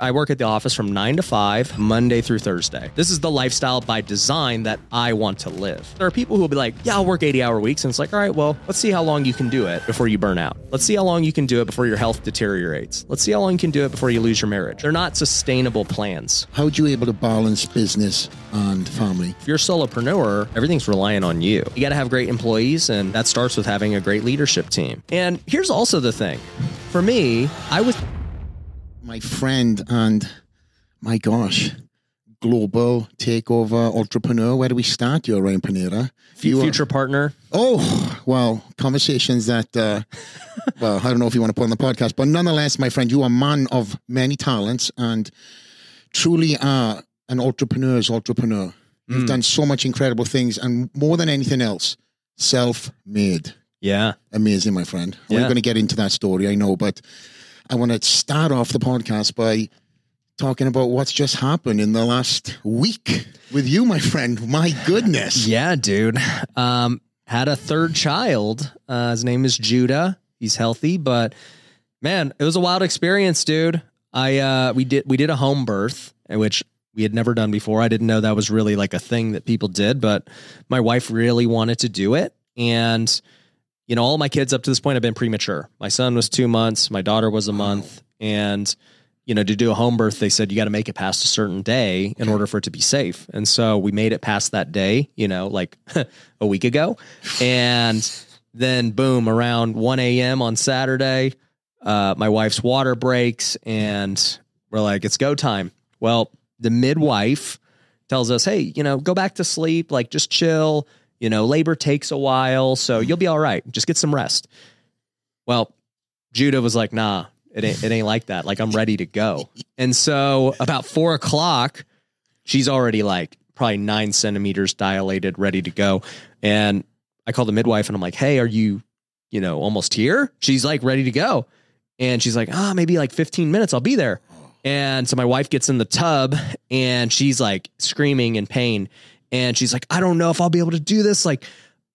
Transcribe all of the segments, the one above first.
I work at the office from nine to five, Monday through Thursday. This is the lifestyle by design that I want to live. There are people who will be like, yeah, I'll work 80 hour weeks. And it's like, all right, well, let's see how long you can do it before you burn out. Let's see how long you can do it before your health deteriorates. Let's see how long you can do it before you lose your marriage. They're not sustainable plans. How would you able to balance business and family? If you're a solopreneur, everything's reliant on you. You got to have great employees, and that starts with having a great leadership team. And here's also the thing for me, I was My friend and my gosh, global takeover entrepreneur. Where do we start? You're Ryan Pineda. You are- future partner. Oh, well, conversations that, uh, well, I don't know if you want to put on the podcast, but nonetheless, my friend, you are a man of many talents and truly are an entrepreneur's entrepreneur. You've done so much incredible things, and more than anything else, self made. Yeah. Amazing, my friend. We're going to get into that story, I know, but I want to start off the podcast by talking about what's just happened in the last week with you, my friend. My goodness. Yeah, dude. Um, had a third child. Uh, his name is Judah. He's healthy, but man, it was a wild experience, dude. I uh, we did we did a home birth, which we had never done before. I didn't know that was really like a thing that people did, but my wife really wanted to do it, and you know, all my kids up to this point have been premature. My son was two months, my daughter was a month, and you know, to do a home birth, they said you got to make it past a certain day in order for it to be safe. And so we made it past that day, you know, like a week ago. And then boom, around 1 a.m. on Saturday, uh, my wife's water breaks and we're like, it's go time. Well, the midwife tells us, hey, you know, go back to sleep, like just chill. You know, labor takes a while, so you'll be all right. Just get some rest. Well, Judah was like, nah, it ain't, it ain't like that. Like, I'm ready to go. And so about four o'clock, she's already like probably nine centimeters dilated, ready to go. And I call the midwife and I'm like, hey, are you, you know, almost here? She's like, ready to go. And she's like, ah, maybe like 15 minutes, I'll be there. And so my wife gets in the tub and she's like screaming in pain. And she's like, I don't know if I'll be able to do this. Like,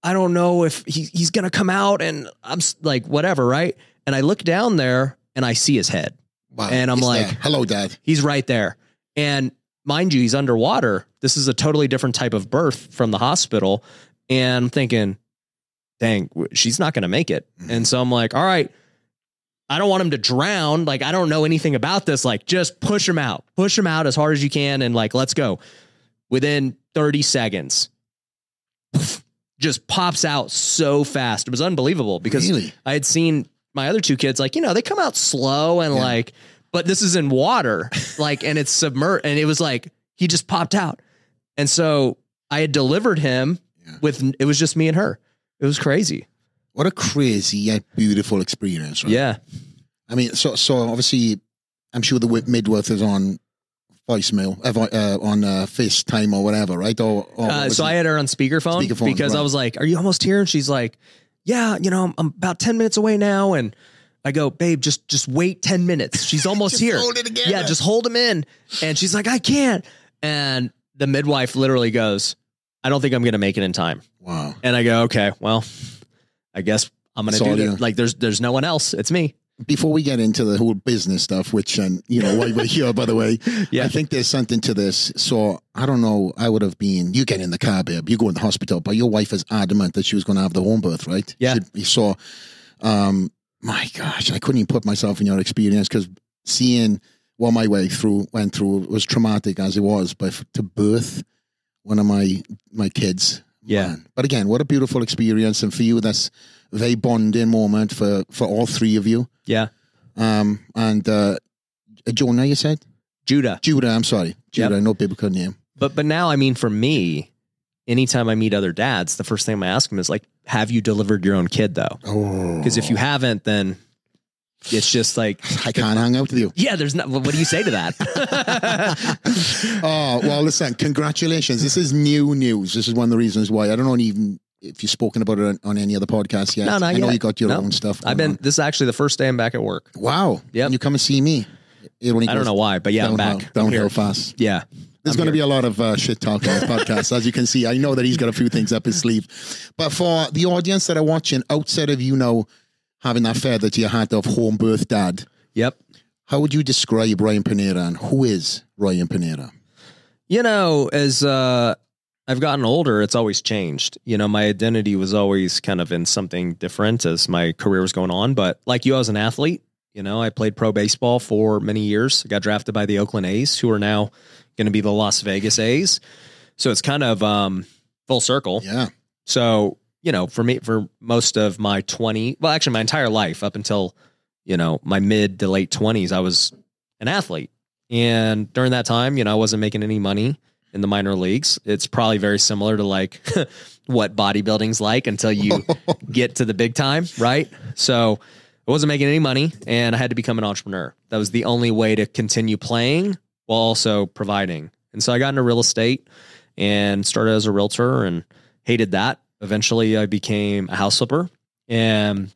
I don't know if he, he's going to come out and I'm like, whatever. Right. And I look down there and I see his head. Wow. And I'm like- there. hello, dad. He's right there. And mind you, he's underwater. This is a totally different type of birth from the hospital. And I'm thinking, dang, she's not going to make it. Mm-hmm. And so I'm like, all right, I don't want him to drown. Like, I don't know anything about this. Like, just push him out, push him out as hard as you can. And like, let's go. Within 30 seconds, just pops out so fast. It was unbelievable because Really? I had seen my other two kids, like, you know, they come out slow and Yeah. like, but this is in water, like, and it's submerged. And it was like, he just popped out. And so I had delivered him Yeah. with, it was just me and her. It was crazy. What a crazy yet beautiful experience, right? Yeah. I mean, so so obviously, I'm sure the wi- midwife is on voicemail, uh, uh, on uh, FaceTime or whatever, right? Or, or Uh, so it- I had her on speakerphone, Speakerphone, because I was like, "Are you almost here?" And she's like, "Yeah, you know, I'm, I'm about ten minutes away now." And I go, "Babe, just just wait ten minutes. She's almost Just here. hold it together. Yeah, just hold him in." And she's like, "I can't." And the midwife literally goes, "I don't think I'm going to make it in time." wow. And I go, "Okay, well, I guess I'm gonna do this. Like, there's there's no one else. It's me." Before we get into the whole business stuff, which and you know why we're here, by the way, Yeah. I think there's something to this. So I don't know. I would have been. You get in the car, babe. You go in the hospital, but your wife is adamant that she was going to have the home birth, right? Yeah. She, so, um, my gosh, I couldn't even put myself in your experience because seeing what my wife through went through was traumatic as it was, but to birth one of my my kids, Yeah. man. But again, what a beautiful experience, and for you, that's a very bonding moment for for all three of you. Yeah, Um, and uh, Jonah, you said Judah. Judah. I'm sorry, Judah. Yep. No biblical name. But but now, I mean, for me, anytime I meet other dads, the first thing I ask them is like, "Have you delivered your own kid though?" Oh, Because if you haven't, then it's just like, I can't hang out with you. yeah, there's not. What do you say to that? oh well, listen. Congratulations. This is new news. This is one of the reasons why I don't even if you've spoken about it on, on any other podcast yet. No, not I know yet. you got your No. own stuff. I've been. This is actually the first day I'm back at work. Wow. Yeah. You come and see me. It only I don't know why, but yeah, I'm downhill, back. I'm Downhill fast. Yeah, There's going to be a lot of uh, shit talk on this podcast. As you can see, I know that he's got a few things up his sleeve. But for the audience that are watching, outside of you know having that feather to your hat of home birth dad, Yep. How would you describe Ryan Pineda and who is Ryan Pineda? You know, as uh, I've gotten older, it's always changed. You know, my identity was always kind of in something different as my career was going on. But like you, I was an athlete. You know, I played pro baseball for many years. I got drafted by the Oakland A's, who are now going to be the Las Vegas A's. So it's kind of um, full circle. Yeah. So, you know, for me, for most of my 20, well, actually, my entire life up until, you know, my mid to late 20s, I was an athlete. And during that time, you know, I wasn't making any money in the minor leagues. It's probably very similar to like what bodybuilding's like until you get to the big time, right? So I wasn't making any money and I had to become an entrepreneur. That was the only way to continue playing while also providing. And so I got into real estate and started as a realtor and hated that. Eventually I became a house flipper and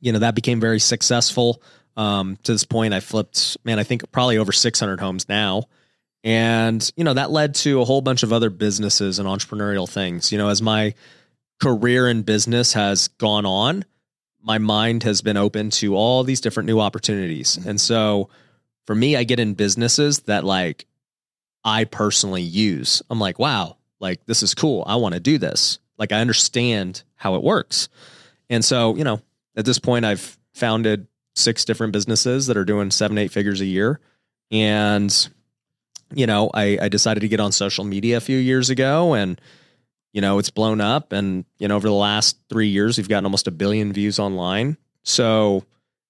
you know that became very successful. Um, to this point, I flipped, man, I think probably over 600 homes now. And, you know, that led to a whole bunch of other businesses and entrepreneurial things. You know, as my career in business has gone on, my mind has been open to all these different new opportunities. Mm-hmm. And so for me, I get in businesses that like I personally use. I'm like, wow, like this is cool. I want to do this. Like I understand how it works. And so, you know, at this point, I've founded six different businesses that are doing seven, eight figures a year. And, you know, I, I decided to get on social media a few years ago and, you know, it's blown up. And, you know, over the last three years, we've gotten almost a billion views online. So,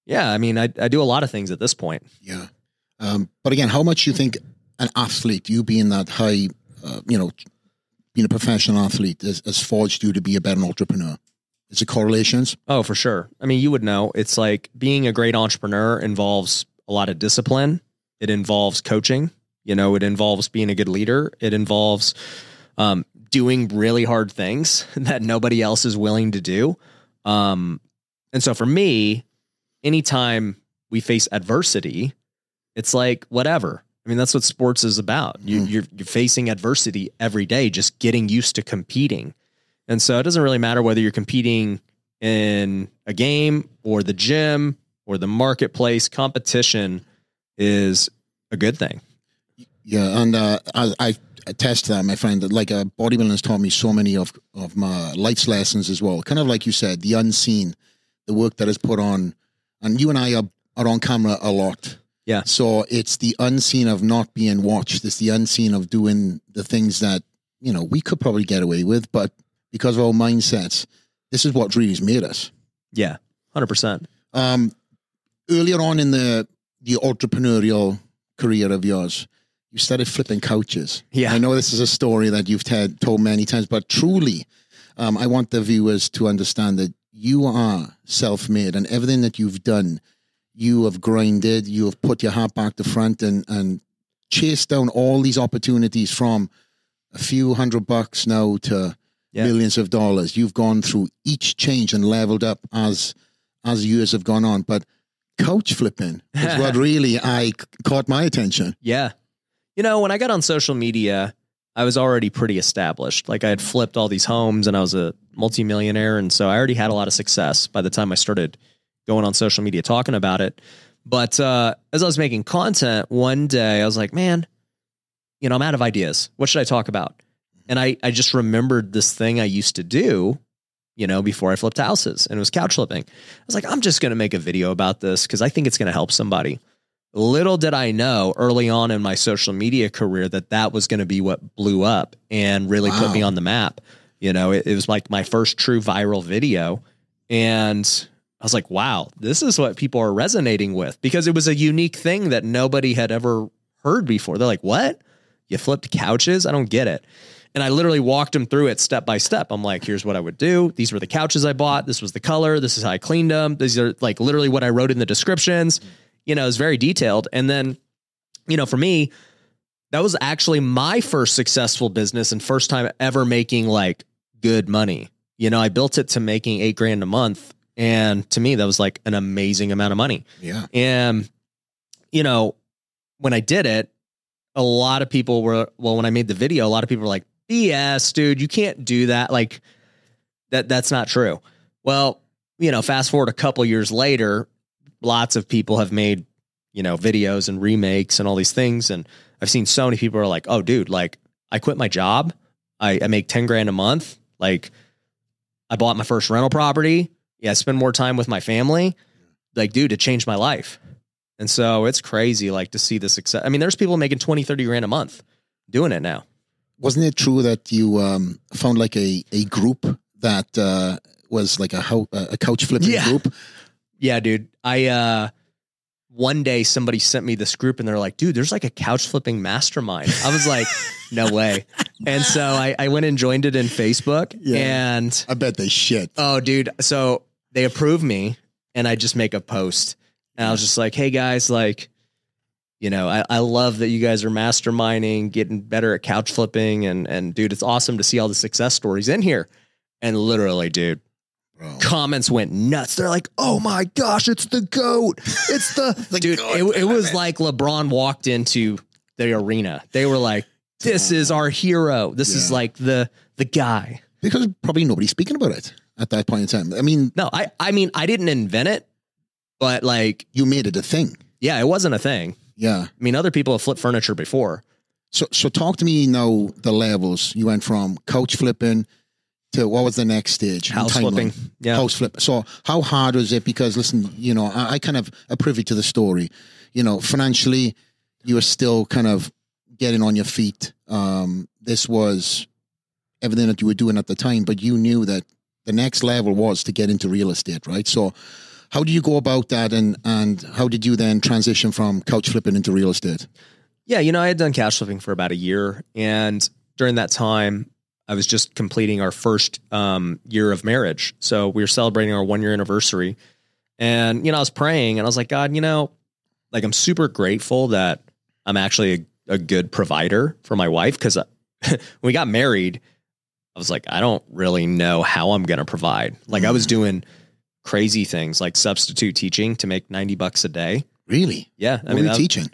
yeah, I mean, I, I do a lot of things at this point. Yeah. Um, but again, how much you think an athlete, you being that high, uh, you know, being a professional athlete, has, has forged you to be a better entrepreneur? Is it correlations? Oh, for sure. I mean, you would know. It's like being a great entrepreneur involves a lot of discipline. It involves coaching. You know, it involves being a good leader. It involves um, doing really hard things that nobody else is willing to do. Um, and so for me, anytime we face adversity, it's like whatever. I mean, that's what sports is about. You, Mm. you're, you're facing adversity every day, just getting used to competing. And so it doesn't really matter whether you're competing in a game or the gym or the marketplace. Competition is a good thing. Yeah, and uh, I, I attest to that, my friend. That like uh, bodybuilding has taught me so many of of my life's lessons as well. Kind of like you said, the unseen, the work that is put on, and you and I are, are on camera a lot. Yeah. So it's the unseen of not being watched. It's the unseen of doing the things that you know we could probably get away with, but because of our mindsets, this is what really made us. Yeah, hundred percent. Um, earlier on in the the entrepreneurial career of yours, you started flipping couches. Yeah. I know this is a story that you've t- told many times, but truly, um, I want the viewers to understand that you are self-made, and everything that you've done, you have grinded, you have put your heart back to front, and and chased down all these opportunities from a few hundred bucks now to Yeah. millions of dollars. You've gone through each change and leveled up as as years have gone on. But couch flipping is what really I caught my attention. Yeah. You know, when I got on social media, I was already pretty established. Like I had flipped all these homes and I was a multimillionaire. And so I already had a lot of success by the time I started going on social media talking about it. But uh, as I was making content one day, I was like, man, you know, I'm out of ideas. What should I talk about? And I, I just remembered this thing I used to do, you know, before I flipped houses and it was couch flipping. I was like, I'm just going to make a video about this because I think it's going to help somebody. Little did I know early on in my social media career that that was going to be what blew up and really put me on the map. You know, it, it was like my first true viral video. And I was like, wow, this is what people are resonating with because it was a unique thing that nobody had ever heard before. They're like, what? You flipped couches? I don't get it. And I literally walked them through it step by step. I'm like, here's what I would do. These were the couches I bought. This was the color. This is how I cleaned them. These are like literally what I wrote in the descriptions. Mm. You know, is very detailed. And then, you know, for me, that was actually my first successful business and first time ever making like good money. You know, I built it to making eight grand a month. And to me, that was like an amazing amount of money. Yeah. And, you know, when I did it, a lot of people were, well, when I made the video, a lot of people were like, BS, dude, you can't do that. Like, that that's not true. Well, you know, fast forward a couple years later, lots of people have made, you know, videos and remakes and all these things. And I've seen so many people are like, oh, dude, like I quit my job. I, I make 10 grand a month. Like I bought my first rental property. Yeah, I spend more time with my family. Like, dude, it changed my life. And so it's crazy, like to see the success. I mean, there's people making 20, 30 grand a month doing it now. Wasn't it true that you um, found like a, a group that uh, was like a, ho- a couch flipping Yeah. group? Yeah, dude. I uh one day somebody sent me this group and they're like, dude, there's like a couch flipping mastermind. I was like, no way. And so I, I went and joined it in Facebook Yeah. and I bet they shit. oh dude, so they approved me and I just make a post. And I was just like, hey guys, like, you know, I, I love that you guys are masterminding, getting better at couch flipping, and and dude, it's awesome to see all the success stories in here. And literally, dude, Bro. comments went nuts. They're like, "Oh my gosh, it's the goat! It's the, The dude." goat, it, it was like LeBron walked into the arena. They were like, "This is our hero. This is like the the guy." Because probably nobody's speaking about it at that point in time. I mean, No, I I mean, I didn't invent it, but like, you made it a thing. yeah, it wasn't a thing. Yeah. I mean, other people have flipped furniture before. So so talk to me now the levels. You went from couch flipping to what was the next stage? House flipping, yeah. House flip. So how hard was it? Because listen, you know, I, I kind of are privy to the story. You know, financially, you were still kind of getting on your feet. Um, this was everything that you were doing at the time, but you knew that the next level was to get into real estate, right? So how do you go about that and and how did you then transition from couch flipping into real estate? Yeah, you know, I had done couch flipping for about a year, and during that time, I was just completing our first um, year of marriage. So we were celebrating our one year anniversary, and you know, I was praying, and I was like, God, you know, like I'm super grateful that I'm actually a, a good provider for my wife because when we got married, I was like, I don't really know how I'm going to provide. Like I was doing crazy things like substitute teaching to make 90 bucks a day. Really? Yeah. What were you teaching?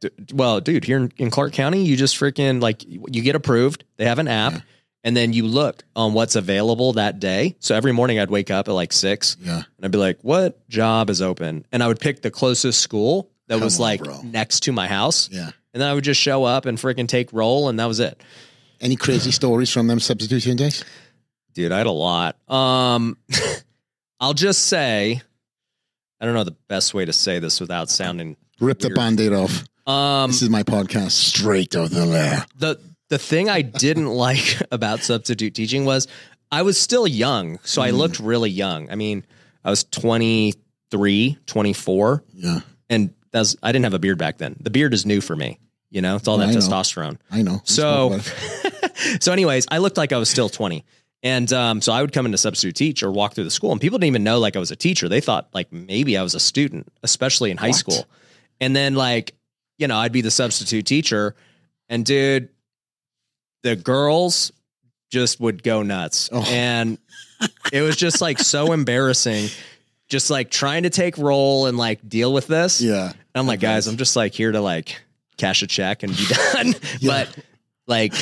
D- well, dude, here in, in Clark County, you just freaking like you get approved. They have an app, Yeah. and then you look on what's available that day. So every morning, I'd wake up at like six, Yeah. and I'd be like, "What job is open?" And I would pick the closest school that Come was on, like bro. next to my house, Yeah. and then I would just show up and freaking take roll, and that was it. Any crazy stories from them substitution days? Dude, I had a lot. Um, I'll just say, I don't know the best way to say this without sounding. Rip the Weird. band-aid off. Um, This is my podcast. Straight out of the lair. the the thing I didn't like about substitute teaching was I was still young, so I Mm. looked really young. I mean, I was 23, 24, Yeah. and that's I didn't have a beard back then. The beard is new for me. You know, it's all that I know. testosterone. I know. So, spoke about it. so anyways, I looked like I was still 20. And um, so I would come into substitute teach or walk through the school, and people didn't even know like I was a teacher. They thought like maybe I was a student, especially in high What? school. And then like, you know, I'd be the substitute teacher, and dude, the girls just would go nuts. Oh. And it was just like so embarrassing, just like trying to take role and like deal with this. yeah. And I'm like, guys, I'm just like here to like cash a check and be done. Yeah. But like,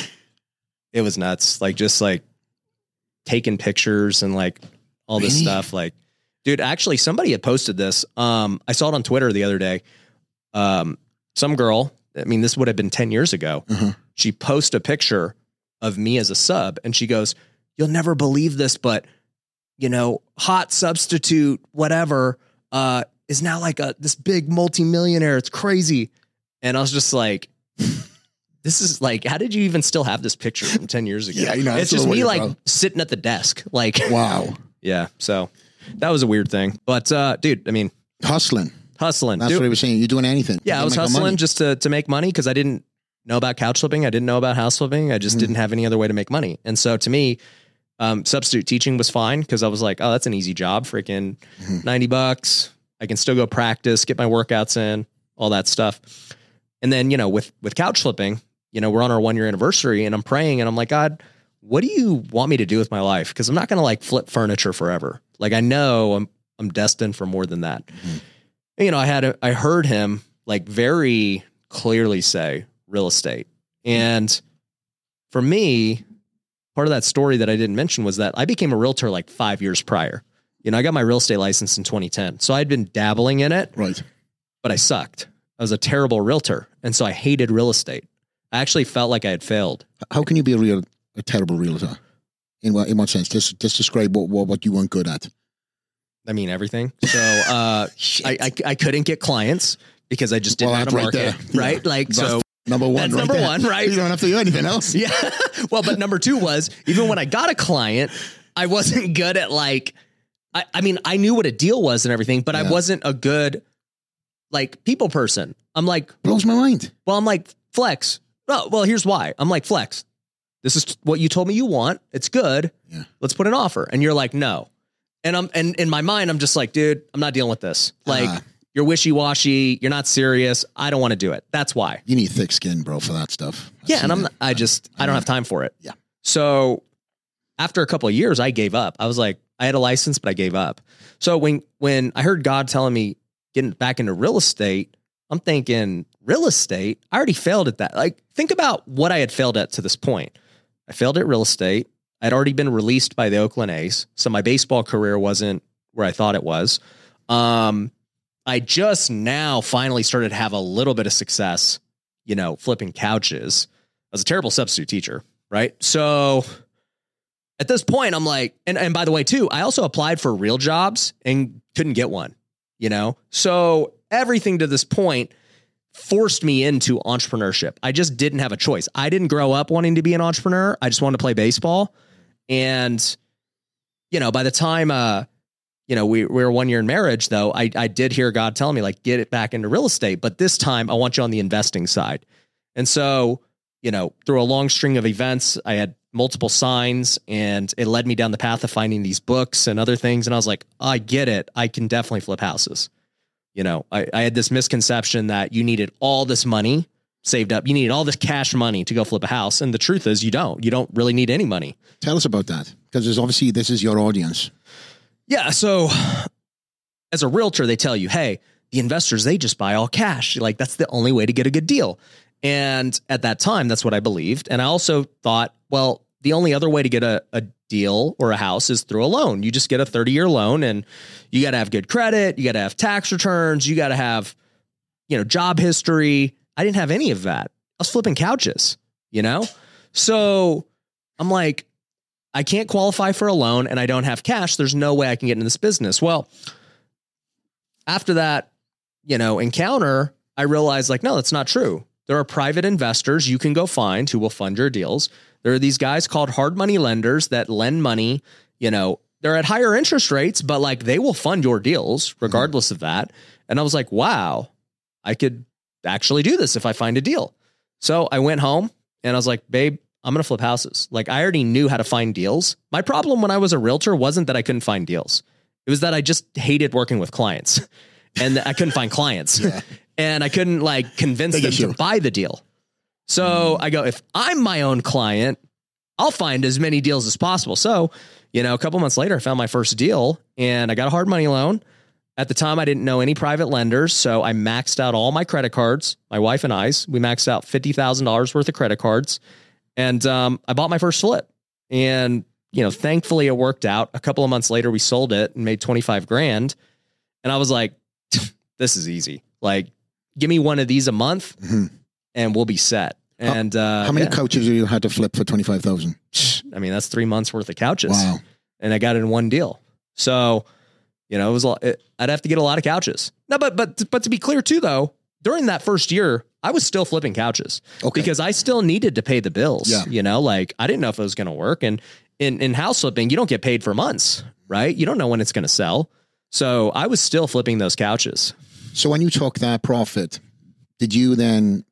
it was nuts. Like, just like taking pictures and like all this Really? stuff. Like, dude, actually, somebody had posted this. Um, I saw it on Twitter the other day. Um, some girl, I mean, this would have been 10 years ago. Uh-huh. She posts a picture of me as a sub and she goes, You'll never believe this, but you know, hot substitute, whatever, uh, is now like a this big multimillionaire. It's crazy. And I was just like, this is like, how did you even still have this picture from 10 years ago? Yeah, you know, it's just me like bro. sitting at the desk. Like, Wow. yeah. So that was a weird thing. But uh, dude, I mean, Hustling. Hustling. That's Dude, what he was saying. You're doing anything. yeah, I was hustling just to to make money because I didn't know about couch flipping. I didn't know about house flipping. I just Mhm. didn't have any other way to make money. And so to me, um, substitute teaching was fine because I was like, oh, that's an easy job. Freaking Mhm. 90 bucks. I can still go practice, get my workouts in, all that stuff. And then, you know, with with couch flipping, you know, we're on our one year anniversary and I'm praying and I'm like, God, what do you want me to do with my life? Because I'm not gonna like flip furniture forever. Like I know I'm I'm destined for more than that. Mhm. You know, I had a, I heard him like very clearly say real estate. And for me, part of that story that I didn't mention was that I became a realtor like five years prior. You know, I got my real estate license in 2010. So I'd been dabbling in it Right. but I sucked. I was a terrible realtor. And so I hated real estate. I actually felt like I had failed. How can you be a real, a terrible realtor? In what, in what sense? Just, just describe what, what, what you weren't good at. I mean, everything. So uh, I, I, I couldn't get clients because I just didn't Well, have a that's right market. there. Right. Yeah. Like, That's so Number one, That's right number there. one, right? You don't have to do anything else. Yeah. well, but number two was even when I got a client, I wasn't good at like, I, I mean, I knew what a deal was and everything, but I wasn't a good like people person. I'm like, Blows my mind. well, I'm like, flex. Well, well, here's why. I'm like, flex. This is what you told me you want. It's good. Yeah. Let's put an offer. And you're like, no. And I'm and in my mind, I'm just like, dude, I'm not dealing with this. Like, Ah. you're wishy washy. You're not serious. I don't want to do it. That's why. You need thick skin, bro, for that stuff. I've Yeah, and I'm it. I just I don't have time for it. Yeah. So after a couple of years, I gave up. I was like, I had a license, but I gave up. So when when I heard God telling me getting back into real estate, I'm thinking real estate. I already failed at that. Like think about what I had failed at to this point. I failed at real estate. I'd already been released by the Oakland A's, so my baseball career wasn't where I thought it was. Um, I just now finally started to have a little bit of success, you know, flipping couches. I was a terrible substitute teacher, right? So at this point, I'm like, and, and by the way, too, I also applied for real jobs and couldn't get one, you know? So everything to this point forced me into entrepreneurship. I just didn't have a choice. I didn't grow up wanting to be an entrepreneur. I just wanted to play baseball. And, you know, by the time, uh, you know, we, we were one year in marriage, though, I, I did hear God tell me, like, get it back into real estate. But this time, I want you on the investing side. And so, you know, through a long string of events, I had multiple signs and it led me down the path of finding these books and other things. And I was like, I get it. I can definitely flip houses. You know, I, I had this misconception that you needed all this money saved up. You need all this cash money to go flip a house. And the truth is, you don't. You don't really need any money. Tell us about that. Because there's obviously, this is your audience. Yeah. So as a realtor, they tell you, hey, the investors, they just buy all cash. Like that's the only way to get a good deal. And at that time, that's what I believed. And I also thought, well, the only other way to get a, a deal or a house is through a loan. You just get a 30 year loan and you got to have good credit. You got to have tax returns. You got to have, you know, job history. I didn't have any of that. I was flipping couches, you know? So I'm like, I can't qualify for a loan and I don't have cash. There's no way I can get into this business. Well, after that, you know, encounter, I realized like, no, that's not true. There are private investors you can go find who will fund your deals. There are these guys called hard money lenders that lend money, you know, they're at higher interest rates, but like they will fund your deals regardless of that. And I was like, wow, I could actually do this if I find a deal. So I went home and I was like, babe, I'm going to flip houses. Like I already knew how to find deals. My problem when I was a realtor wasn't that I couldn't find deals. It was that I just hated working with clients and I couldn't find clients and I couldn't like convince Big them issue. to buy the deal. So I go, if I'm my own client, I'll find as many deals as possible. So, you know, a couple months later, I found my first deal and I got a hard money loan. At the time, I didn't know any private lenders. So I maxed out all my credit cards. My wife and I's, we maxed out $50,000 worth of credit cards. And um, I bought my first flip. And, you know, thankfully it worked out. A couple of months later, we sold it and made 25 grand. And I was like, this is easy. Like, give me one of these a month Mhm. and we'll be set. And uh, How many yeah. couches have you had to flip for 25,000? I mean, that's three months worth of couches. Wow. And I got it in one deal. So, you know, it was a lot, it, I'd have to get a lot of couches. No, but but but to be clear too, though, during that first year, I was still flipping couches Okay. because I still needed to pay the bills. Yeah. You know, like I didn't know if it was going to work. And in in house flipping, you don't get paid for months, right? You don't know when it's going to sell. So I was still flipping those couches. So when you took that profit, did you then,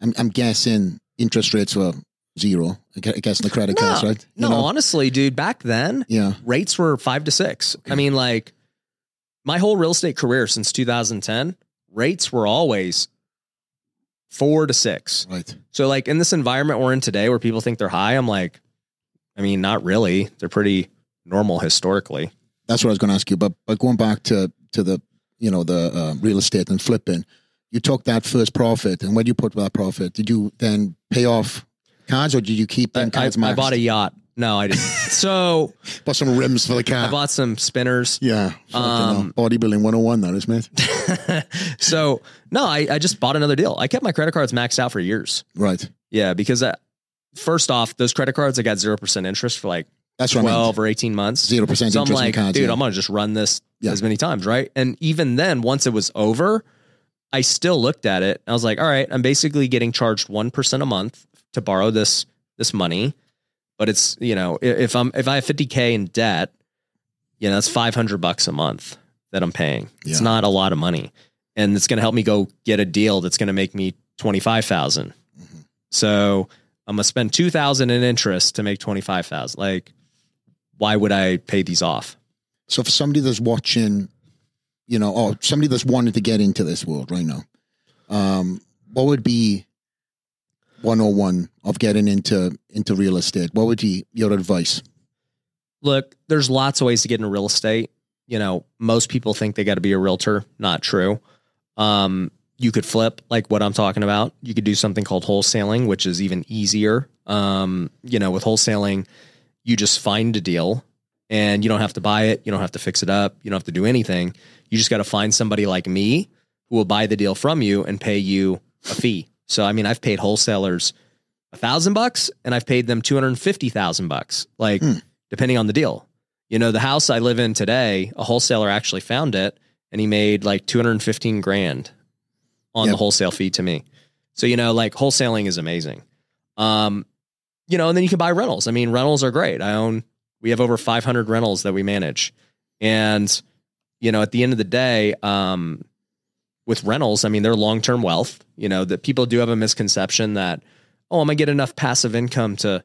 I'm, I'm guessing interest rates were zero, I guess the credit cards, no, right? You no, know? honestly, dude, back then Yeah. rates were five to six. I mean, like my whole real estate career since 2010, rates were always four to six. Right. So, like in this environment we're in today where people think they're high, I'm like, I mean, not really. They're pretty normal historically. That's what I was going to ask you. But but going back to to the you know the uh, real estate and flipping, you took that first profit, and when you put that profit, did you then pay off cards or did you keep I, them I, cards? I maxed? bought a yacht. No, I didn't. so Bought some rims for the car. I bought some spinners. yeah. Um. Bodybuilding 101, that is, mate. So no, I, I just bought another deal. I kept my credit cards maxed out for years. Right. Yeah, because uh, first off, those credit cards I got zero percent interest for like That's what I mean. twelve or eighteen months. Zero percent So I'm interest like, in cards. dude, yeah. I'm gonna just run this Yeah. as many times, right? And even then, once it was over, I still looked at it. I was like, all right, I'm basically getting charged one percent a month to borrow this this money, but it's you know if I'm if I have 50k in debt, you know that's 500 bucks a month that I'm paying. It's not a lot of money, and it's gonna help me go get a deal that's gonna make me 25,000. Mm-hmm. So I'm gonna spend two thousand in interest to make twenty five thousand. Like, why would I pay these off? So for somebody that's watching, you know, or somebody that's wanting to get into this world right now, um, what would be 101 of getting into into real estate? What would be your advice? Look, there's lots of ways to get into real estate. You know, most people think they got to be a realtor. Not true. Um, you could flip like what I'm talking about. You could do something called wholesaling, which is even easier. Um, you know, with wholesaling, you just find a deal and you don't have to buy it. You don't have to fix it up. You don't have to do anything. You just got to find somebody like me who will buy the deal from you and pay you a fee. So, I mean, I've paid wholesalers a thousand bucks and I've paid them 250,000 bucks, like Hmm. depending on the deal. You know, the house I live in today, a wholesaler actually found it and he made like 215 grand on Yep. the wholesale fee to me. So, you know, like wholesaling is amazing. Um, you know, and then you can buy rentals. I mean, rentals are great. I own, we have over 500 rentals that we manage. And, you know, at the end of the day, um, with rentals, I mean, they're long term wealth. You know, that people do have a misconception that, oh, I'm gonna get enough passive income to,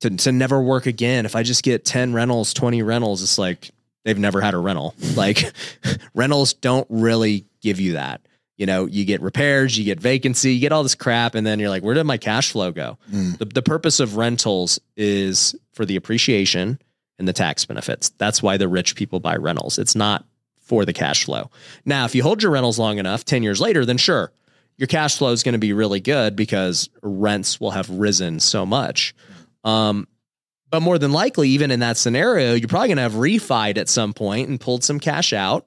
to, to never work again. If I just get 10 rentals, 20 rentals, it's like they've never had a rental. Like rentals don't really give you that. You know, you get repairs, you get vacancy, you get all this crap, and then you're like, where did my cash flow go? Mm. The, the purpose of rentals is for the appreciation and the tax benefits. That's why the rich people buy rentals. It's not for the cash flow. Now, if you hold your rentals long enough, 10 years later, then sure, your cash flow is going to be really good because rents will have risen so much. Um, but more than likely, even in that scenario, you're probably going to have refied at some point and pulled some cash out.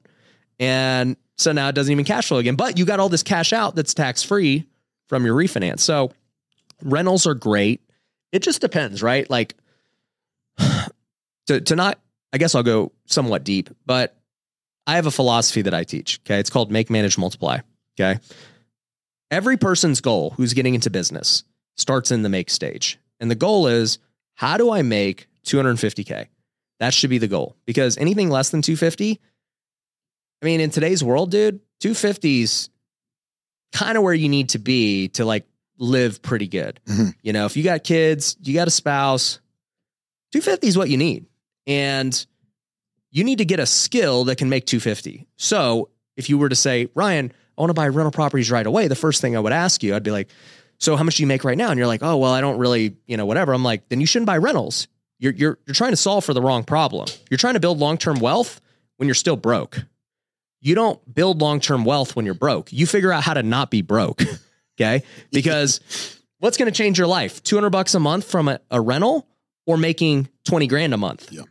And so now it doesn't even cash flow again, but you got all this cash out that's tax free from your refinance. So rentals are great. It just depends, right? Like to, to not, I guess I'll go somewhat deep, but I have a philosophy that I teach. Okay. It's called make, manage, multiply. Okay. Every person's goal who's getting into business starts in the make stage. And the goal is how do I make 250K? That should be the goal because anything less than 250, I mean, in today's world, dude, 250's kind of where you need to be to like live pretty good. Mhm. You know, if you got kids, you got a spouse, 250 is what you need. And you need to get a skill that can make 250. So if you were to say, Ryan, I want to buy rental properties right away, the first thing I would ask you, I'd be like, so how much do you make right now? And you're like, oh, well, I don't really, you know, whatever. I'm like, then you shouldn't buy rentals. You're, you're, you're trying to solve for the wrong problem. You're trying to build long-term wealth when you're still broke. You don't build long-term wealth when you're broke. You figure out how to not be broke. Okay. Because what's going to change your life? 200 bucks a month from a, a rental or making 20 grand a month? Yeah.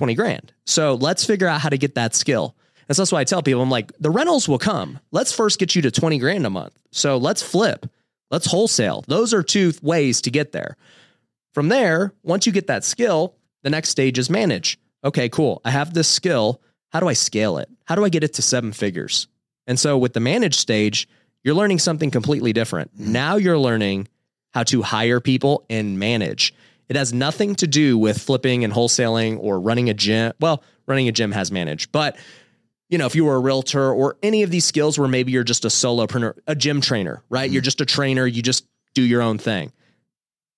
20 grand. So let's figure out how to get that skill. And so that's why I tell people, I'm like, the rentals will come. Let's first get you to 20 grand a month. So let's flip, let's wholesale. Those are two ways to get there. From there, once you get that skill, the next stage is manage. Okay, cool. I have this skill. How do I scale it? How do I get it to seven figures? And so with the manage stage, you're learning something completely different. Mm-hmm. Now you're learning how to hire people and manage. It has nothing to do with flipping and wholesaling or running a gym. Well, running a gym has managed, but you know, if you were a realtor or any of these skills where maybe you're just a solopreneur, a gym trainer, right? You're mm-hmm. just a trainer, you just do your own thing.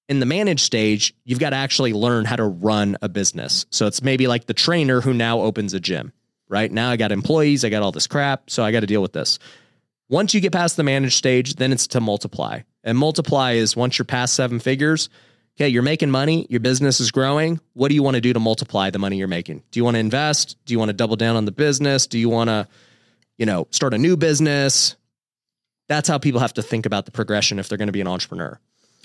In the manage stage, you've got to actually learn how to run a business. So it's maybe like the trainer who now opens a gym, right? Now I got employees, I got all this crap, so I got to deal with this. Once you get past the manage stage, then it's to multiply. And multiply is once you're past seven figures, okay, you're making money, your business is growing. What do you want to do to multiply the money you're making? Do you want to invest? Do you want to double down on the business? Do you want to, you know, start a new business? That's how people have to think about the progression if they're going to be an entrepreneur.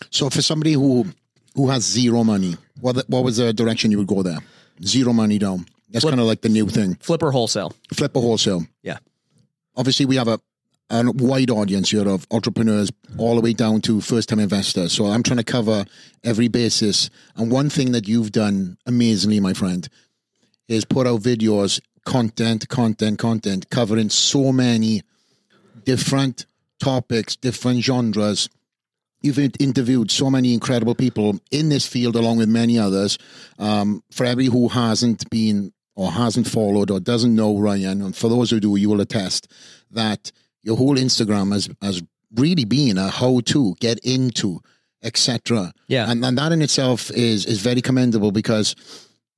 So for somebody who who has zero money, what the, what was the direction you would go there? Zero money down. That's kind of like the new thing. Flipper wholesale. Flipper wholesale. Yeah. Obviously, we have a a wide audience here of entrepreneurs all the way down to first time investors. So I'm trying to cover every basis. And one thing that you've done amazingly, my friend, is put out videos, content, content, content, covering so many different topics, different genres. You've interviewed so many incredible people in this field, along with many others. Um, for everybody who hasn't been or hasn't followed or doesn't know Ryan, and for those who do, you will attest that your whole Instagram has has really been a how to get into, etc. Yeah. and and that in itself is is very commendable because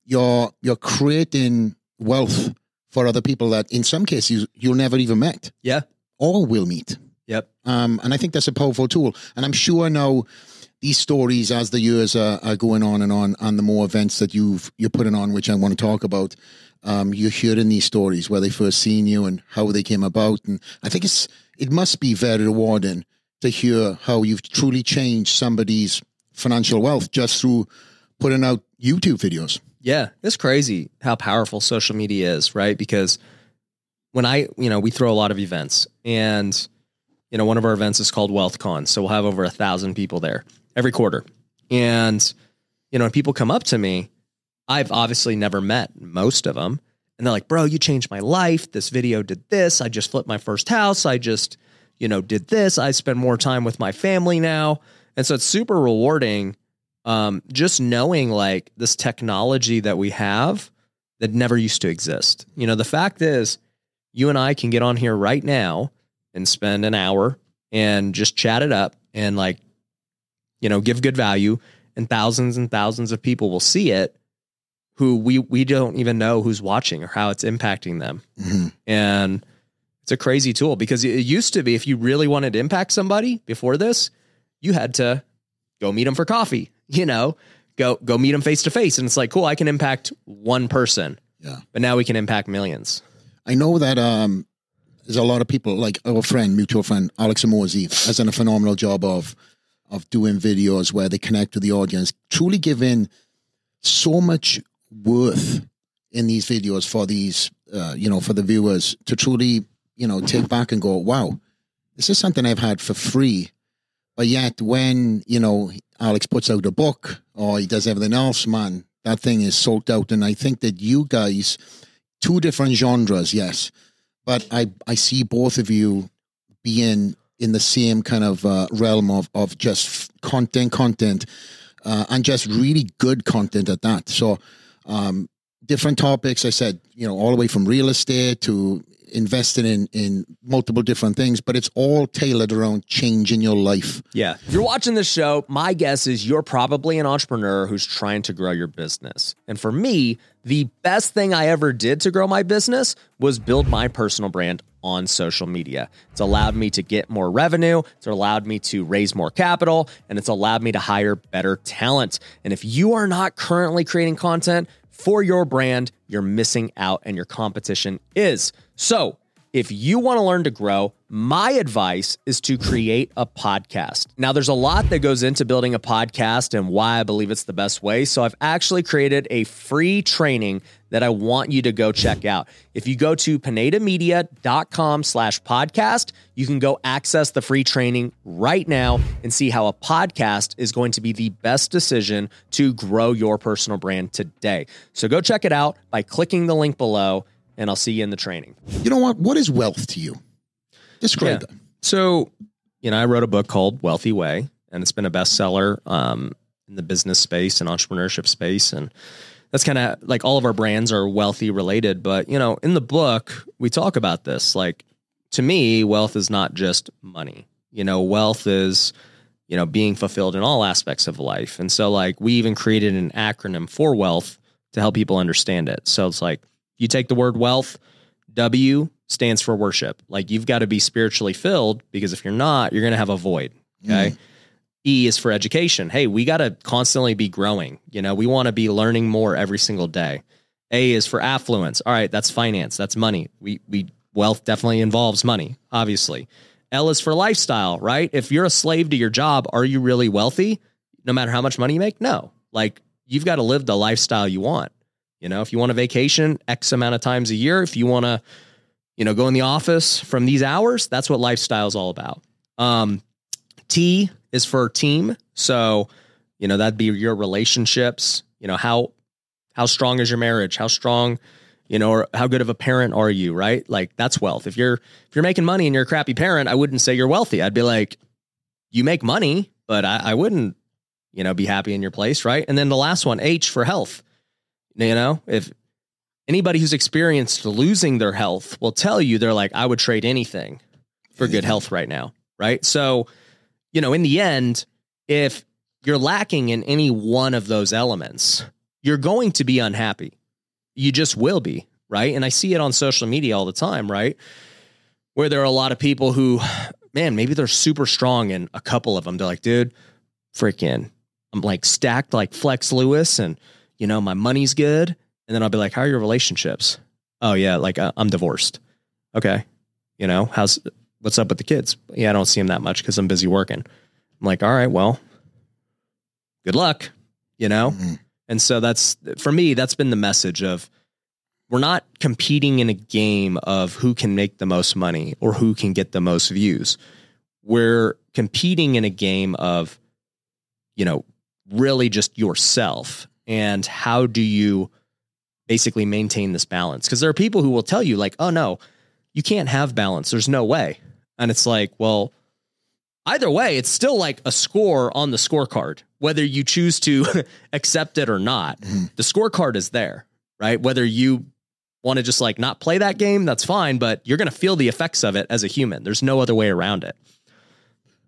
you're you're creating wealth for other people that in some cases you, you'll never even met Yeah. or will meet. Yep. Um, and I think that's a powerful tool. And I'm sure now these stories, as the years are, are going on and on, and the more events that you've you're putting on, which I want to talk about, um, you're hearing these stories where they first seen you and how they came about. And I think it's it must be very rewarding to hear how you've truly changed somebody's financial wealth just through putting out YouTube videos. Yeah, it's crazy how powerful social media is, right? Because when I, you know, we throw a lot of events and, you know, one of our events is called WealthCon. So we'll have over a thousand people there every quarter. And, you know, when people come up to me, I've obviously never met most of them. And they're like, bro, you changed my life. This video did this. I just flipped my first house. I just, you know, did this. I spend more time with my family now. And so it's super rewarding um, just knowing like this technology that we have that never used to exist. You know, the fact is, you and I can get on here right now and spend an hour and just chat it up and like, you know, give good value, and thousands and thousands of people will see it who we we don't even know who's watching or how it's impacting them. Mhm. And it's a crazy tool because it used to be if you really wanted to impact somebody before this, you had to go meet them for coffee, you know, go go meet them face to face and it's like, cool, I can impact one person. Yeah. But now we can impact millions. I know that um, there's a lot of people, like our friend, mutual friend, Alex Hormozi, has done a phenomenal job of of doing videos where they connect with the audience, truly giving so much worth in these videos for these, uh, you know, for the viewers to truly, you know, take back and go, wow, this is something I've had for free. But yet, when, you know, Alex puts out a book or he does everything else, man, that thing is sold out. And I think that you guys, two different genres, yes, but I, I see both of you being in the same kind of uh, realm of, of just content, content, uh, and just really good content at that. So, um, different topics. I said, you know, all the way from real estate to investing in in multiple different things, but it's all tailored around changing your life. Yeah. If you're watching this show, my guess is you're probably an entrepreneur who's trying to grow your business. And for me, the best thing I ever did to grow my business was build my personal brand on social media. It's allowed me to get more revenue, it's allowed me to raise more capital, and it's allowed me to hire better talent. And if you are not currently creating content for your brand, you're missing out and your competition is. So, if you want to learn to grow, my advice is to create a podcast. Now, there's a lot that goes into building a podcast and why I believe it's the best way. So, I've actually created a free training that I want you to go check out. If you go to pinedamedia.com slash podcast, you can go access the free training right now and see how a podcast is going to be the best decision to grow your personal brand today. So, go check it out by clicking the link below, and I'll see you in the training. You know what? What is wealth to you? Describe Yeah. So, you know, I wrote a book called Wealthy Way, and it's been a bestseller um, in the business space and entrepreneurship space. And that's kind of like all of our brands are wealthy related. But, you know, in the book, we talk about this. Like, to me, wealth is not just money. You know, wealth is, you know, being fulfilled in all aspects of life. And so, like, we even created an acronym for wealth to help people understand it. So it's like, you take the word wealth, W stands for worship. Like you've got to be spiritually filled because if you're not, you're going to have a void. Mm-hmm. Okay. E is for education. Hey, we got to constantly be growing. You know, we want to be learning more every single day. A is for affluence. All right, that's finance. That's money. We we wealth definitely involves money, obviously. L is for lifestyle, right? If you're a slave to your job, are you really wealthy? no matter how much money you make? No. Like you've got to live the lifestyle you want. You know, if you want a vacation X amount of times a year, if you want to, you know, go in the office from these hours, that's what lifestyle is all about. Um, T is for team. So, you know, that'd be your relationships. You know, how how strong is your marriage? How strong, you know, or how good of a parent are you, right? Like that's wealth. If you're if you're making money and you're a crappy parent, I wouldn't say you're wealthy. I'd be like, you make money, but I, I wouldn't, you know, be happy in your place, right? And then the last one, H for health. You know, if anybody who's experienced losing their health will tell you they're like, I would trade anything for good health right now. Right. So, you know, in the end, if you're lacking in any one of those elements, you're going to be unhappy. You just will be. Right. And I see it on social media all the time. Right. Where there are a lot of people who, man, maybe they're super strong and a couple of them, they're like, dude, freaking, I'm like stacked like Flex Lewis and, you know, my money's good. And then I'll be like, how are your relationships? Oh, yeah, like uh, I'm divorced. Okay. You know, how's, what's up with the kids? Yeah, I don't see them that much because I'm busy working. I'm like, all right, well, good luck, you know? Mm-hmm. And so that's, for me, that's been the message of, we're not competing in a game of who can make the most money or who can get the most views. We're competing in a game of, you know, really just yourself and how do you basically maintain this balance? Because there are people who will tell you, like, oh no, you can't have balance. There's no way. And it's like, well, either way, it's still like a score on the scorecard, whether you choose to accept it or not. Mm-hmm. The scorecard is there, right? Whether you want to just like not play that game, that's fine, but you're going to feel the effects of it as a human. There's no other way around it.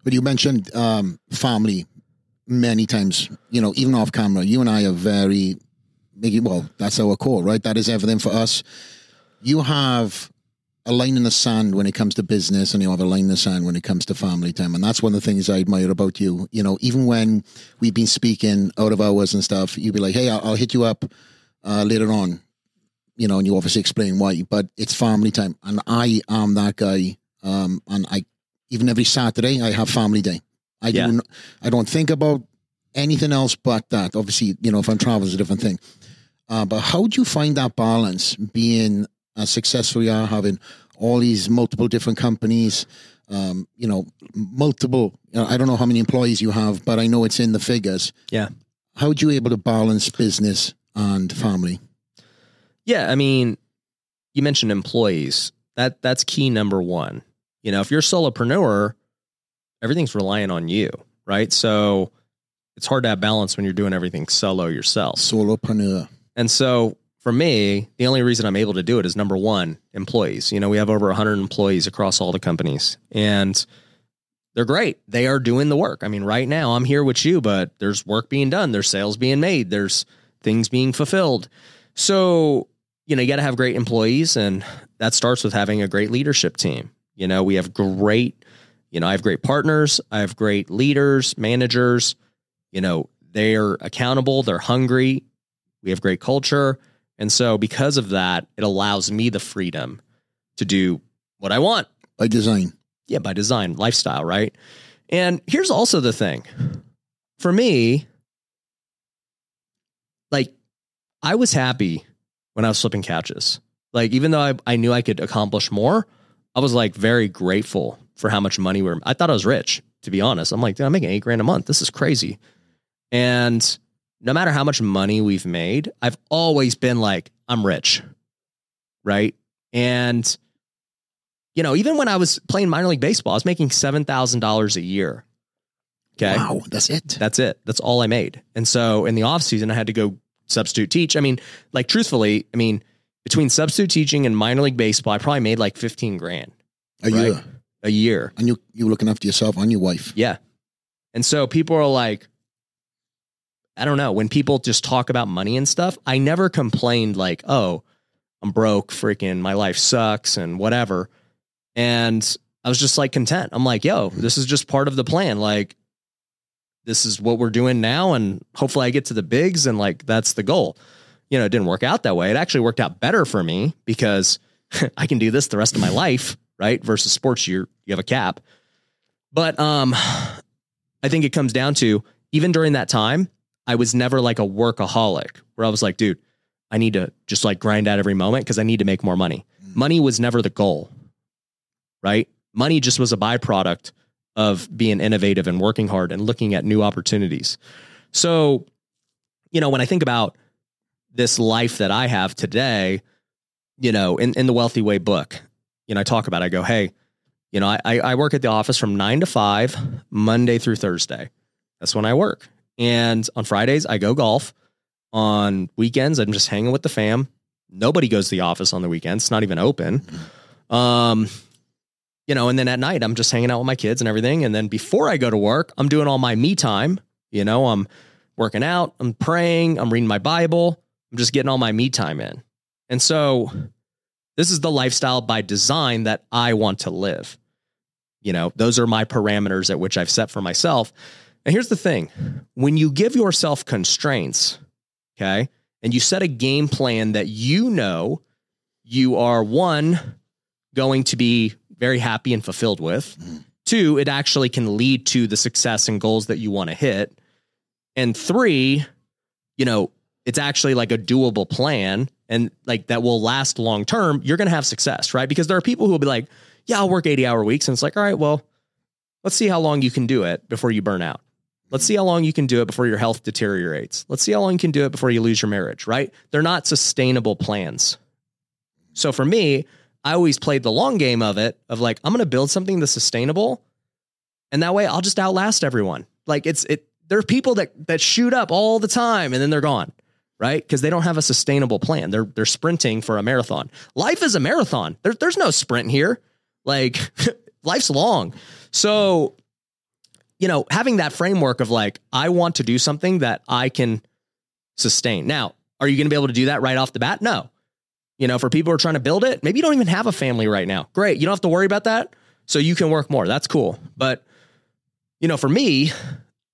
But you mentioned um, family many times, you know, even off camera, you and I are very, well, that's our core, right? That is everything for us. You have a line in the sand when it comes to business and you have a line in the sand when it comes to family time. And that's one of the things I admire about you. You know, even when we've been speaking out of hours and stuff, you'd be like, hey, I'll, I'll hit you up uh, later on, you know, and you obviously explain why, but it's family time. And I am that guy. Um, and I, even every Saturday, I have family day. I yeah. do. I don't think about anything else but that. Obviously, you know, if I'm traveling, it's a different thing. Uh, but how do you find that balance being as successful you are, having all these multiple different companies, um, you know, multiple, I don't know how many employees you have, but I know it's in the figures. Yeah. How are you able to balance business and family? Yeah. I mean, you mentioned employees. That that's key number one. You know, if you're a solopreneur, everything's relying on you, right? So it's hard to have balance when you're doing everything solo yourself. Solopreneur. And so for me, the only reason I'm able to do it is number one, employees. You know, we have over 100 employees across all the companies, and they're great. They are doing the work. I mean, right now I'm here with you, but there's work being done, there's sales being made, there's things being fulfilled. So, you know, you got to have great employees, and that starts with having a great leadership team. You know, we have great you know, I have great partners, I have great leaders, managers, you know, they're accountable, they're hungry, we have great culture. And so because of that, it allows me the freedom to do what I want. By design. Yeah, by design, lifestyle, right? And here's also the thing. For me, like I was happy when I was flipping couches. Like even though I, I knew I could accomplish more, I was like very grateful for how much money we're. I thought I was rich, to be honest. I'm like, I'm making eight grand a month. This is crazy. And no matter how much money we've made, I've always been like, I'm rich. Right. And, you know, even when I was playing minor league baseball, I was making $7,000 a year. Okay. Wow. That's it. That's it. That's all I made. And so in the off season, I had to go substitute teach. I mean, like, truthfully, I mean, between substitute teaching and minor league baseball, I probably made like 15 grand. A right? year a year. And you you looking after yourself and your wife. Yeah. And so people are like, I don't know, when people just talk about money and stuff, I never complained like, oh, I'm broke, freaking my life sucks and whatever. And I was just like content. I'm like, yo, this is just part of the plan. Like, this is what we're doing now. And hopefully I get to the bigs and like that's the goal. You know, it didn't work out that way. It actually worked out better for me because I can do this the rest of my life right? Versus sports, you you have a cap. But um, I think it comes down to even during that time, I was never like a workaholic where I was like, dude, I need to just like grind out every moment because I need to make more money. Mm. Money was never the goal, right? Money just was a byproduct of being innovative and working hard and looking at new opportunities. So, you know, when I think about this life that I have today, you know, in, in the Wealthy Way book, you know, I talk about, it. I go, hey, you know, I, I work at the office from nine to five, Monday through Thursday. That's when I work. And on Fridays, I go golf. On weekends, I'm just hanging with the fam. Nobody goes to the office on the weekends. It's not even open. Um, you know, and then at night, I'm just hanging out with my kids and everything. And then before I go to work, I'm doing all my me time. You know, I'm working out, I'm praying, I'm reading my Bible, I'm just getting all my me time in. And so this is the lifestyle by design that I want to live. You know, those are my parameters at which I've set for myself. And here's the thing when you give yourself constraints, okay, and you set a game plan that you know you are one, going to be very happy and fulfilled with, mm-hmm. two, it actually can lead to the success and goals that you want to hit. And three, you know, it's actually like a doable plan and like that will last long term, you're going to have success, right? Because there are people who will be like, yeah, I'll work 80 hour weeks. And it's like, all right, well, let's see how long you can do it before you burn out. Let's see how long you can do it before your health deteriorates. Let's see how long you can do it before you lose your marriage, right? They're not sustainable plans. So for me, I always played the long game of it of like, I'm going to build something that's sustainable. And that way I'll just outlast everyone. Like it's, it, there are people that, that shoot up all the time and then they're gone right? Because they don't have a sustainable plan. They're they're sprinting for a marathon. Life is a marathon. There, there's no sprint here. Like life's long. So, you know, having that framework of like, I want to do something that I can sustain. Now, are you going to be able to do that right off the bat? No. You know, for people who are trying to build it, maybe you don't even have a family right now. Great. You don't have to worry about that. So you can work more. That's cool. But, you know, for me,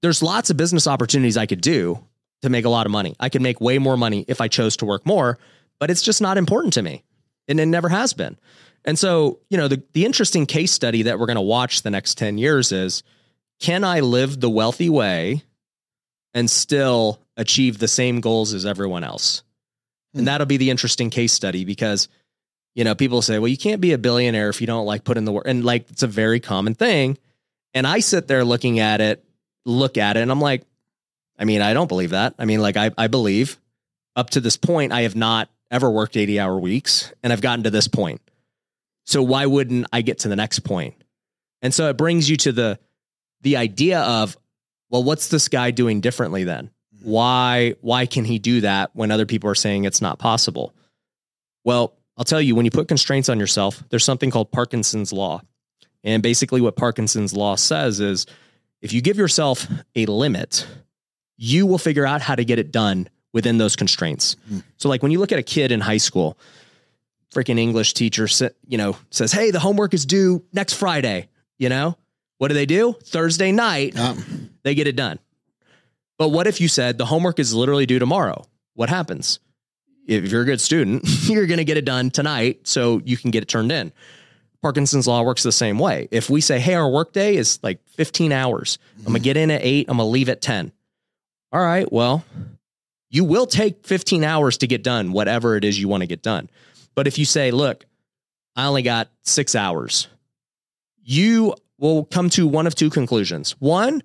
there's lots of business opportunities I could do to make a lot of money. I could make way more money if I chose to work more, but it's just not important to me. And it never has been. And so, you know, the, the interesting case study that we're going to watch the next 10 years is can I live the wealthy way and still achieve the same goals as everyone else? Hmm. And that'll be the interesting case study because, you know, people say, well, you can't be a billionaire if you don't like put in the work. And like, it's a very common thing. And I sit there looking at it, look at it, and I'm like, I mean, I don't believe that. I mean, like I, I believe up to this point, I have not ever worked 80 hour weeks and I've gotten to this point. So why wouldn't I get to the next point? And so it brings you to the, the idea of, well, what's this guy doing differently then? Mm-hmm. Why, why can he do that when other people are saying it's not possible? Well, I'll tell you, when you put constraints on yourself, there's something called Parkinson's law. And basically what Parkinson's law says is if you give yourself a limit, you will figure out how to get it done within those constraints. Mm. So like when you look at a kid in high school, freaking English teacher, you know, says, "Hey, the homework is due next Friday." You know, what do they do? Thursday night, Um, they get it done. But what if you said the homework is literally due tomorrow? What happens? If you're a good student, you're going to get it done tonight so you can get it turned in. Parkinson's law works the same way. If we say, "Hey, our workday is like 15 hours. I'm going to get in at 8, I'm going to leave at 10." All right, well, you will take 15 hours to get done whatever it is you want to get done. But if you say, look, I only got six hours, you will come to one of two conclusions. One,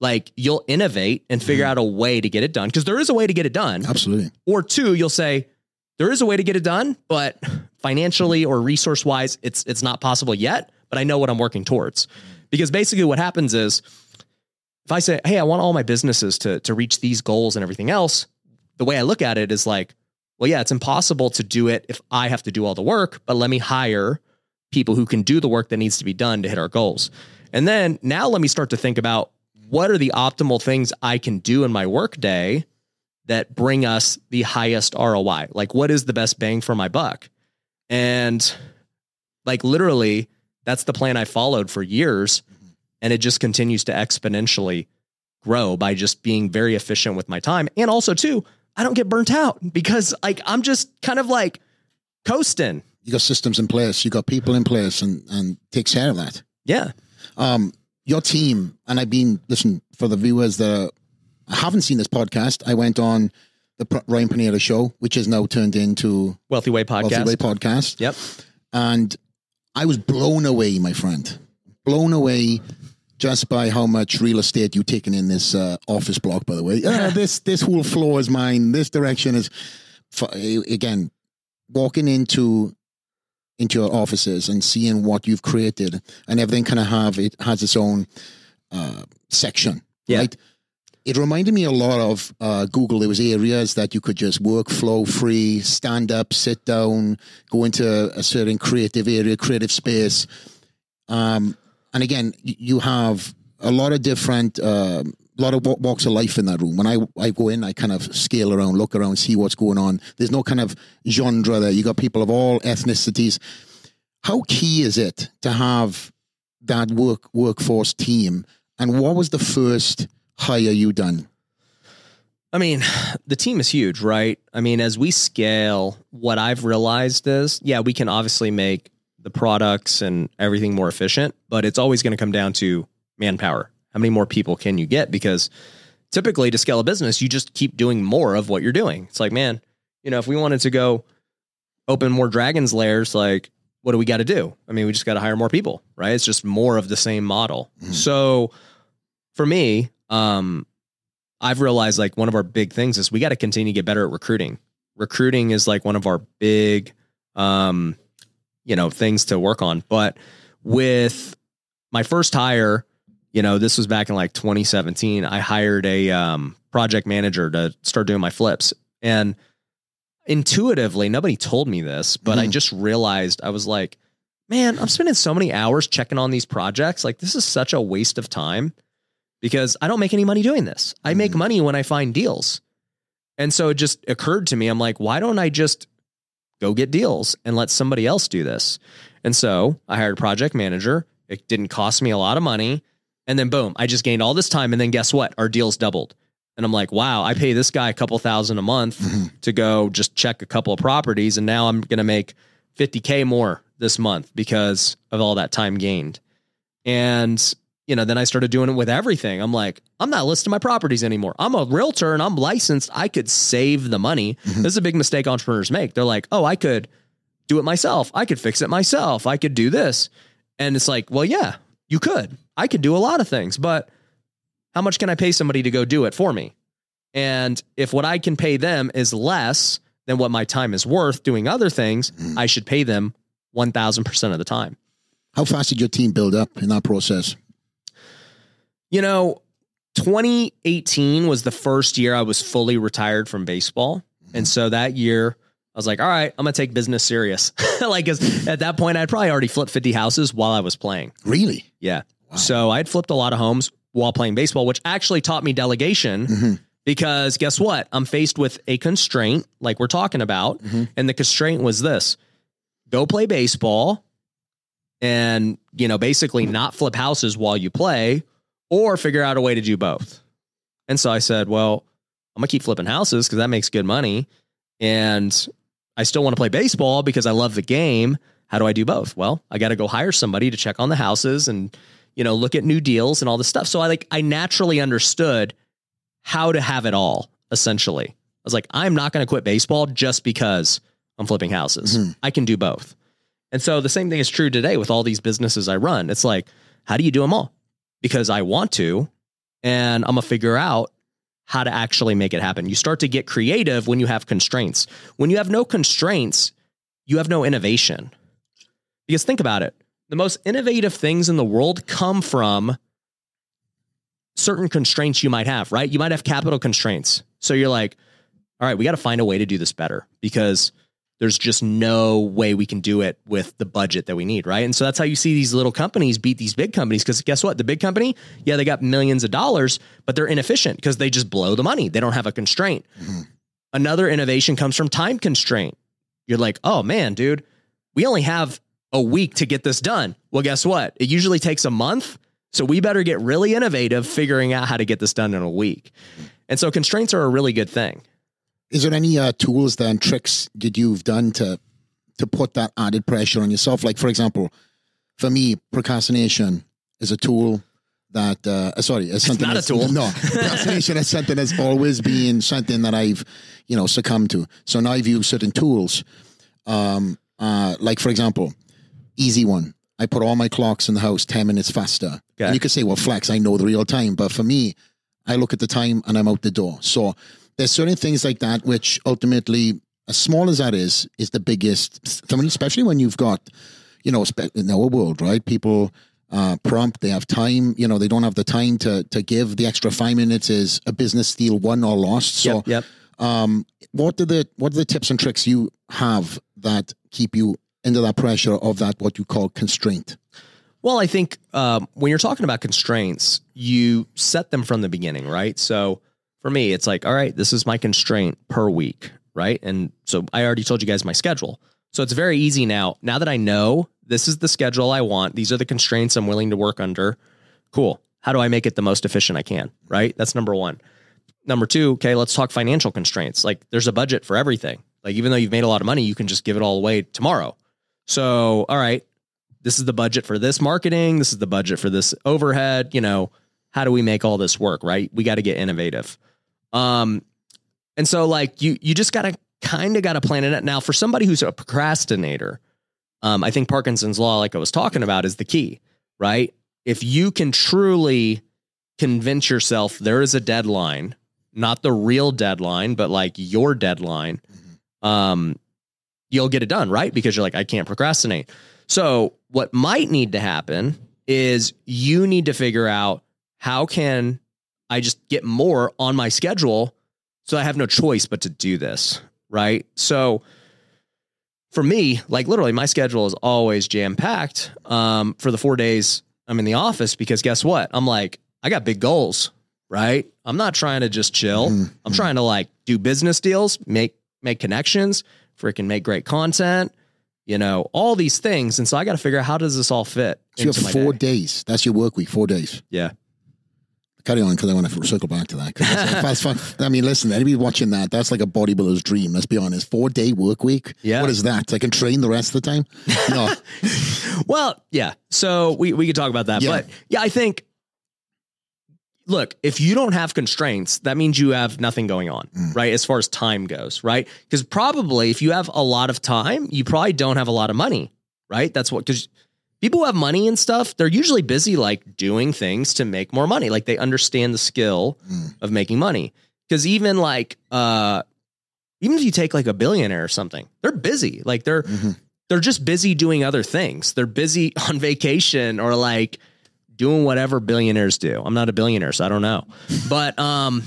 like you'll innovate and figure mm-hmm. out a way to get it done because there is a way to get it done. absolutely. Or two, you'll say, there is a way to get it done, but financially or resource wise, it's it's not possible yet, but I know what I'm working towards. Mm-hmm. Because basically what happens is if I say, hey, I want all my businesses to, to reach these goals and everything else, the way I look at it is like, well, yeah, it's impossible to do it if I have to do all the work, but let me hire people who can do the work that needs to be done to hit our goals. And then now let me start to think about what are the optimal things I can do in my workday that bring us the highest ROI? Like, what is the best bang for my buck? And like, literally, that's the plan I followed for years and it just continues to exponentially grow by just being very efficient with my time and also too i don't get burnt out because like i'm just kind of like coasting You got systems in place. You got people in place, and and takes care of that. yeah Um, your team, and I've been listen for the viewers that haven't seen this podcast. I went on the Ryan Pineda show, which is now turned into Wealthy Way podcast. Wealthy Way podcast. Yep. And I was blown away, my friend, blown away just by how much real estate you've taken in this uh, office block. By the way, uh, this this whole floor is mine. This direction is for, again walking into into your offices and seeing what you've created and everything kind of have it has its own uh, section yeah. right it reminded me a lot of uh, Google. There was areas that you could just work flow free, stand up, sit down, go into a certain creative area, creative space. Um, and again, you have a lot of different, uh, a lot of walks of life in that room. When I, I go in, I kind of scale around, look around, see what's going on. There's no kind of genre there. You got people of all ethnicities. How key is it to have that work workforce team? And what was the first hire you done? I mean, the team is huge, right? I mean, as we scale, what I've realized is, yeah, we can obviously make the products and everything more efficient, but it's always going to come down to manpower. How many more people can you get? Because typically to scale a business, you just keep doing more of what you're doing. It's like, man, you know, if we wanted to go open more dragons lairs, like, what do we got to do? I mean, we just got to hire more people, right? It's just more of the same model. Mm-hmm. So for me, um, I've realized like one of our big things is we got to continue to get better at recruiting. Recruiting is like one of our big, um, you know, things to work on. But with my first hire, you know, this was back in like 2017. I hired a um, project manager to start doing my flips, and intuitively, nobody told me this, but mm. I mm-hmm. just realized I was like, man, I'm spending so many hours checking on these projects. Like, this is such a waste of time because I don't make any money doing this. I make mm-hmm. money when I find deals. And so it just occurred to me, I'm like, why don't I just go get deals and let somebody else do this? And so I hired a project manager. It didn't cost me a lot of money. And then boom, I just gained all this time. And then guess what? Our deals doubled. And I'm like, wow, I pay this guy a couple thousand a month to go just check a couple of properties. And now I'm going to make 50K more this month because of all that time gained. And you know, then I started doing it with everything. I'm like, I'm not listing my properties anymore. I'm a realtor and I'm licensed. I could save the money. Mm-hmm. This is a big mistake entrepreneurs make. They're like, oh, I could do it myself. I could fix it myself. I could do this. And it's like, well, yeah, you could. I could do a lot of things, but how much can I pay somebody to go do it for me? And if what I can pay them is less than what my time is worth doing other things, mm-hmm. I should pay them 1000% of the time. How fast did your team build up in that process? You know, 2018 was the first year I was fully retired from baseball. And so that year, I was like, all right, I'm going to take business serious. like, at that point, I'd probably already flipped 50 houses while I was playing. Really? Yeah. Wow. So I'd flipped a lot of homes while playing baseball, which actually taught me delegation. Mm-hmm. Because guess what? I'm faced with a constraint, like we're talking about. Mm-hmm. And the constraint was this go play baseball and, you know, basically not flip houses while you play or figure out a way to do both. And so I said, well, I'm gonna keep flipping houses because that makes good money. And I still want to play baseball because I love the game. How do I do both? Well, I got to go hire somebody to check on the houses and, you know, look at new deals and all this stuff. So I like, I naturally understood how to have it all essentially. I was like, I'm not going to quit baseball just because I'm flipping houses. Mm-hmm. I can do both. And so the same thing is true today with all these businesses I run. It's like, how do you do them all? Because I want to, and I'm gonna figure out how to actually make it happen. You start to get creative when you have constraints. When you have no constraints, you have no innovation. Because think about it the most innovative things in the world come from certain constraints you might have, right? You might have capital constraints. So you're like, all right, we got to find a way to do this better because there's just no way we can do it with the budget that we need, right? And so that's how you see these little companies beat these big companies because guess what? The big company, yeah, they got millions of dollars, but they're inefficient because they just blow the money. They don't have a constraint. Mm-hmm. Another innovation comes from time constraint. You're like, oh man, dude, we only have a week to get this done. Well, guess what? It usually takes a month. So we better get really innovative figuring out how to get this done in a week. And so constraints are a really good thing. Is there any uh, tools and tricks that you've done to to put that added pressure on yourself? Like, for example, for me, procrastination is a tool that uh, sorry, it's something not a that's- tool. No, procrastination is something that's always been something that I've you know succumbed to. So now I've used certain tools, um, uh, like for example, easy one. I put all my clocks in the house ten minutes faster. Okay. And you could say, well, flex, I know the real time, but for me, I look at the time and I'm out the door. So there's certain things like that which ultimately, as small as that is, is the biggest. Especially when you've got, you know, in our world, right? People uh, prompt, they have time. You know, they don't have the time to to give. The extra five minutes is a business deal won or lost. So, yep. um, what are the what are the tips and tricks you have that keep you into that pressure of that what you call constraint? Well, I think um, when you're talking about constraints, you set them from the beginning, right? So for me, it's like, all right, this is my constraint per week, right? And so I already told you guys my schedule. So it's very easy now. Now that I know this is the schedule I want, these are the constraints I'm willing to work under. Cool. How do I make it the most efficient I can? Right? That's number one. Number two, okay, let's talk financial constraints. Like there's a budget for everything. Like even though you've made a lot of money, you can just give it all away tomorrow. So, all right, this is the budget for this marketing, this is the budget for this overhead, you know, how do we make all this work, right? We got to get innovative. Um and so like you you just got to kind of got to plan it out. Now for somebody who's a procrastinator, um I think Parkinson's law like I was talking about is the key, right? If you can truly convince yourself there is a deadline, not the real deadline, but like your deadline, um, you'll get it done, right? Because you're like, I can't procrastinate. So what might need to happen is you need to figure out how can I just get more on my schedule so I have no choice but to do this, right? So for me, like literally my schedule is always jam packed um, for the four days I'm in the office because guess what? I'm like, I got big goals, right? I'm not trying to just chill. Mhm. I'm trying to like do business deals, make make connections, freaking make great content, you know, all these things. And so I got to figure out how does this all fit So you have my four day. days. That's your work week, four days. Yeah. Carry on because I want to circle back to that. 'Cause fun. I mean, listen, anybody watching that, that's like a bodybuilder's dream. Let's be honest. Four day work week. Yeah. What is that? I can train the rest of the time. No. Well, yeah. So we we could talk about that, Yeah. but yeah, I think. Look, if you don't have constraints, that means you have nothing going on, Mm. right? As far as time goes, right? Because probably if you have a lot of time, you probably don't have a lot of money, right? That's what because people who have money and stuff, they're usually busy like doing things to make more money. Like they understand the skill Mm. of making money. Because even like uh even if you take like a billionaire or something, they're busy. Like they're Mhm. they're just busy doing other things. They're busy on vacation or like doing whatever billionaires do. I'm not a billionaire, so I don't know. But um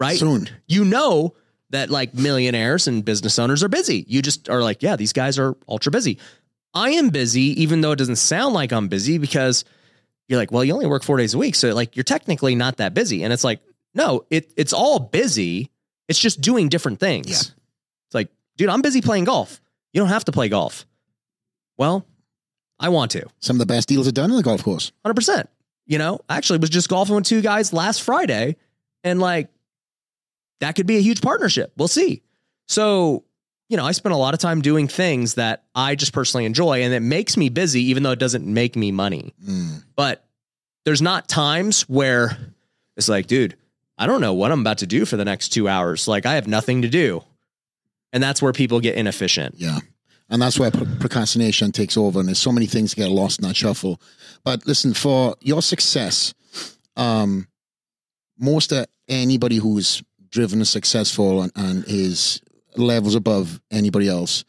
right? Soon. You know that like millionaires and business owners are busy. You just are like, yeah, these guys are ultra busy. I am busy, even though it doesn't sound like I'm busy because you're like, well, you only work four days a week. So like you're technically not that busy. And it's like, no, it it's all busy. It's just doing different things. Yeah. It's like, dude, I'm busy playing golf. You don't have to play golf. Well, I want to. Some of the best deals are done on the golf course. 100%. You know, I actually was just golfing with two guys last Friday and like that could be a huge partnership. We'll see. So, you know, I spend a lot of time doing things that I just personally enjoy and it makes me busy even though it doesn't make me money. Mm. But there's not times where it's like, dude, I don't know what I'm about to do for the next 2 hours. Like I have nothing to do. And that's where people get inefficient. Yeah. And that's where procrastination takes over. And there's so many things get lost in that shuffle. But listen, for your success, um, most of anybody who's driven and successful and, and is levels above anybody else,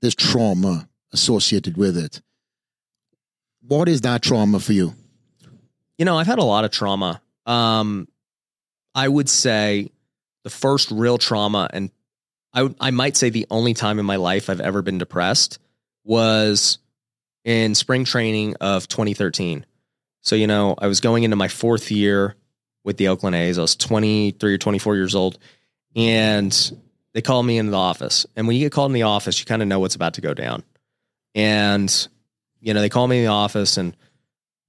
there's trauma associated with it. What is that trauma for you? You know, I've had a lot of trauma. Um, I would say the first real trauma, and I I might say the only time in my life I've ever been depressed was in spring training of 2013. So you know, I was going into my fourth year with the Oakland A's. I was 23 or 24 years old, and they call me in the office. And when you get called in the office, you kind of know what's about to go down. And you know, they call me in the office, and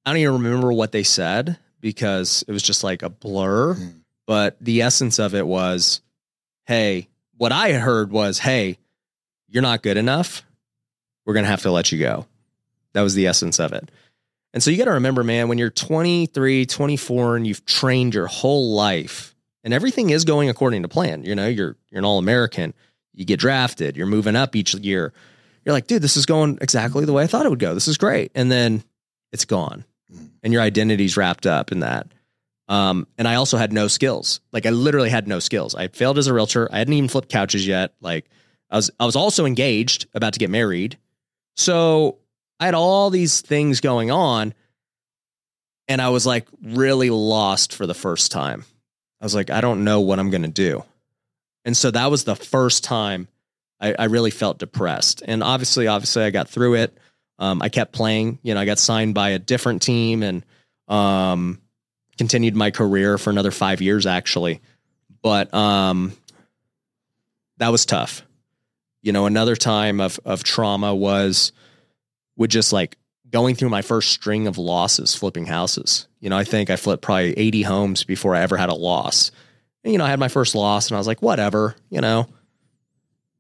I don't even remember what they said because it was just like a blur. Mm. But the essence of it was, hey, what I heard was, hey, you're not good enough. We're going to have to let you go. That was the essence of it. And so you got to remember, man, when you're 23, 24, and you've trained your whole life and everything is going according to plan, you know, you're, you're an all American, you get drafted, you're moving up each year. You're like, dude, this is going exactly the way I thought it would go. This is great. And then it's gone and your identity's wrapped up in that. Um, and I also had no skills. Like I literally had no skills. I failed as a realtor. I hadn't even flipped couches yet. Like I was, I was also engaged, about to get married. So I had all these things going on, and I was like really lost for the first time. I was like, I don't know what I'm gonna do. And so that was the first time I, I really felt depressed. And obviously, obviously, I got through it. Um, I kept playing. You know, I got signed by a different team and um, continued my career for another five years, actually. But um, that was tough. You know, another time of of trauma was with just like going through my first string of losses flipping houses. You know, I think I flipped probably 80 homes before I ever had a loss. And, you know, I had my first loss and I was like, whatever, you know,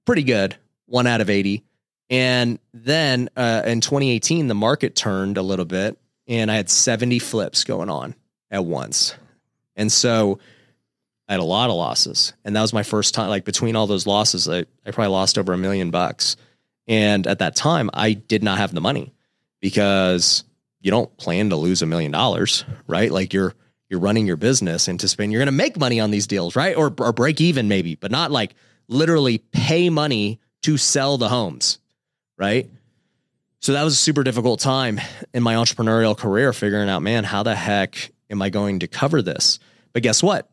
pretty good, one out of 80. And then uh, in 2018, the market turned a little bit and I had 70 flips going on at once. And so I had a lot of losses. And that was my first time, like between all those losses, I, I probably lost over a million bucks. And at that time, I did not have the money because you don't plan to lose a million dollars, right? Like you're you're running your business anticipating you're going to make money on these deals, right? Or or break even maybe, but not like literally pay money to sell the homes, right? So that was a super difficult time in my entrepreneurial career figuring out, man, how the heck am I going to cover this? But guess what?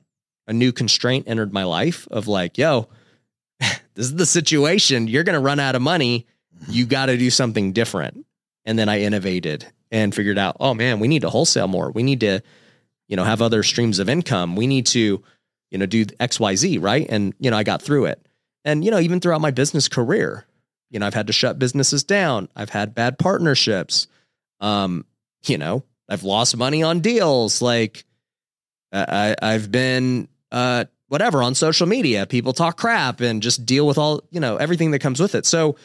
A new constraint entered my life of like, yo, this is the situation. You're going to run out of money. You got to do something different. And then I innovated and figured out, oh man, we need to wholesale more. We need to, you know, have other streams of income. We need to, you know, do XYZ, right? And, you know, I got through it. And, you know, even throughout my business career, you know, I've had to shut businesses down. I've had bad partnerships. Um, you know, I've lost money on deals. Like I, I've been, uh, whatever on social media. People talk crap and just deal with all, you know, everything that comes with it. So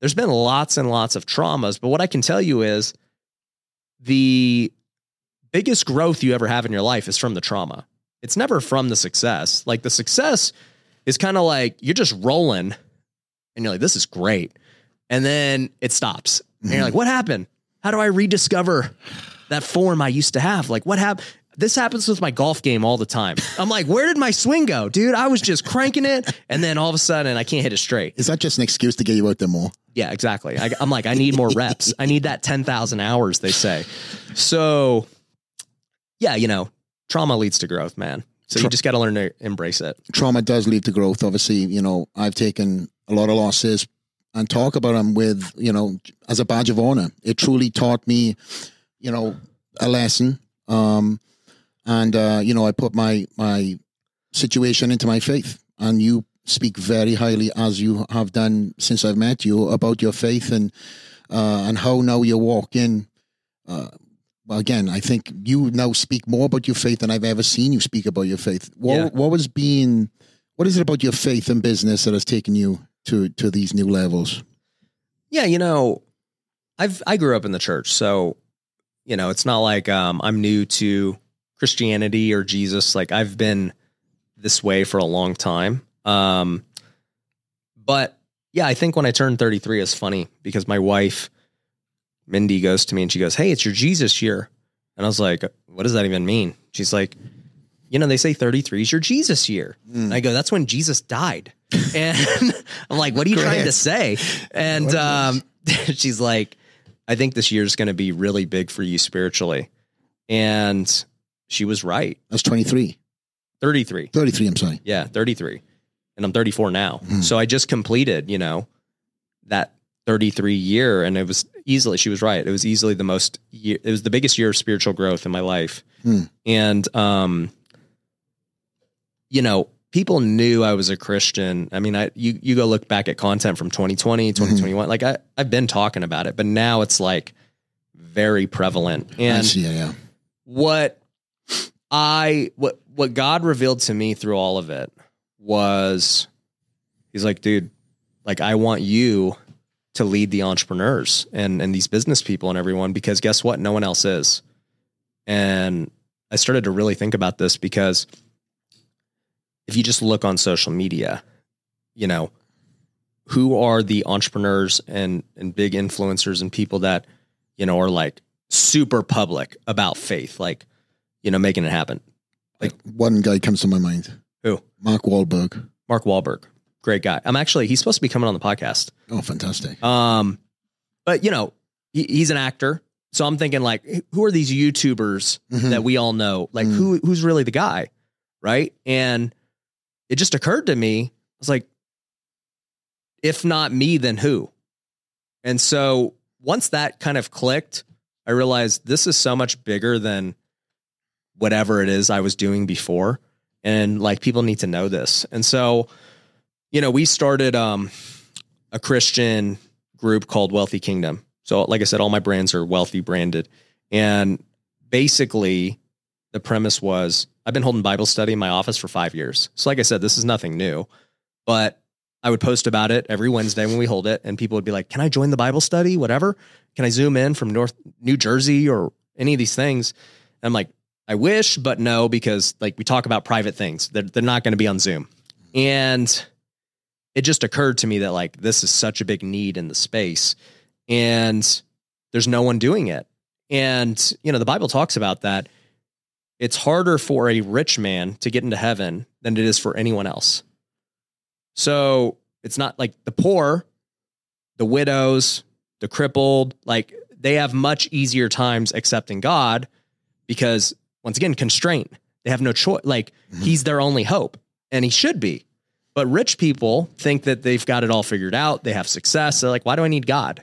there's been lots and lots of traumas. But what I can tell you is the biggest growth you ever have in your life is from the trauma. It's never from the success. Like the success is kind of like you're just rolling and you're like, this is great. And then it stops. And you're like, mm-hmm. what happened? How do I rediscover that form I used to have? Like, what happened? This happens with my golf game all the time. I'm like, where did my swing go, dude? I was just cranking it, and then all of a sudden, I can't hit it straight. Is that just an excuse to get you out there more? Yeah, exactly. I, I'm like, I need more reps. I need that ten thousand hours. They say. So, yeah, you know, trauma leads to growth, man. So you just got to learn to embrace it. Trauma does lead to growth. Obviously, you know, I've taken a lot of losses and talk about them with, you know, as a badge of honor. It truly taught me, you know, a lesson. Um, and uh, you know, I put my my situation into my faith, and you speak very highly as you have done since I've met you about your faith and uh, and how now you walk in. Uh, well, again, I think you now speak more about your faith than I've ever seen you speak about your faith. What Yeah. what was being what is it about your faith and business that has taken you to to these new levels? Yeah, you know, I've I grew up in the church, so you know, it's not like um, I'm new to Christianity or Jesus. Like I've been this way for a long time. Um, but yeah, I think when I turned 33 is funny because my wife Mindy goes to me and she goes, "Hey, it's your Jesus year," and I was like, "What does that even mean?" She's like, "You know, they say 33 is your Jesus year." And I go, "That's when Jesus died." And I'm like, "What are you trying to say?" And um, she's like, I think this year is going to be really big for you spiritually. And she was right. I was 23. 33. 33, I'm sorry. Yeah, 33. And I'm 34 now. Hmm. So I just completed, you know, that 33 year. And it was easily, she was right. It was easily the most, year, it was the biggest year of spiritual growth in my life. Hmm. And, um, you know, people knew I was a Christian. I mean, I, you, you go look back at content from 2020, 2021, like I, I've been talking about it, but now it's like very prevalent. And see, yeah, yeah. what I what what God revealed to me through all of it was he's like, dude, like I want you to lead the entrepreneurs and and these business people and everyone because guess what? No one else is. And I started to really think about this because if you just look on social media, you know, who are the entrepreneurs and and big influencers and people that, you know, are like super public about faith, like, you know, making it happen. Like one guy comes to my mind. Who? Mark Wahlberg. Mark Wahlberg. Great guy. I'm actually he's supposed to be coming on the podcast. Oh, fantastic. Um, but you know, he, he's an actor. So I'm thinking like, who are these YouTubers Mhm. that we all know? Like Mm. who who's really the guy? Right. And it just occurred to me, I was like, if not me, then who? And so once that kind of clicked, I realized this is so much bigger than whatever it is I was doing before. And like people need to know this. And so, you know, we started um a Christian group called Wealthy Kingdom. So, like I said, all my brands are wealthy branded. And basically, the premise was I've been holding Bible study in my office for five years. So, like I said, this is nothing new, but I would post about it every Wednesday when we hold it, and people would be like, Can I join the Bible study? Whatever. Can I zoom in from North New Jersey or any of these things? And I'm like, I wish, but no, because like we talk about private things. They're, they're not going to be on Zoom. And it just occurred to me that like this is such a big need in the space and there's no one doing it. And you know, the Bible talks about that. It's harder for a rich man to get into heaven than it is for anyone else. So, it's not like the poor, the widows, the crippled, like they have much easier times accepting God because once again, constraint. They have no choice. Like Mhm. he's their only hope and he should be. But rich people think that they've got it all figured out. They have success. They're like, why do I need God?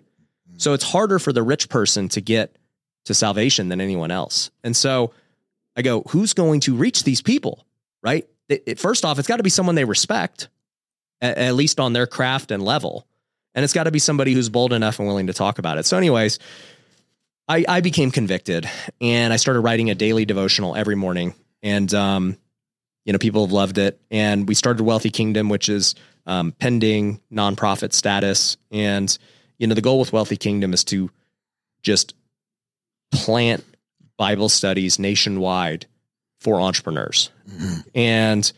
So it's harder for the rich person to get to salvation than anyone else. And so I go, who's going to reach these people? Right? It- it- first off, it's got to be someone they respect, at, at least on their craft and level. And it's got to be somebody who's bold enough and willing to talk about it. So, anyways, I, I became convicted and I started writing a daily devotional every morning. And, um, you know, people have loved it. And we started Wealthy Kingdom, which is um, pending nonprofit status. And, you know, the goal with Wealthy Kingdom is to just plant Bible studies nationwide for entrepreneurs. Mhm. And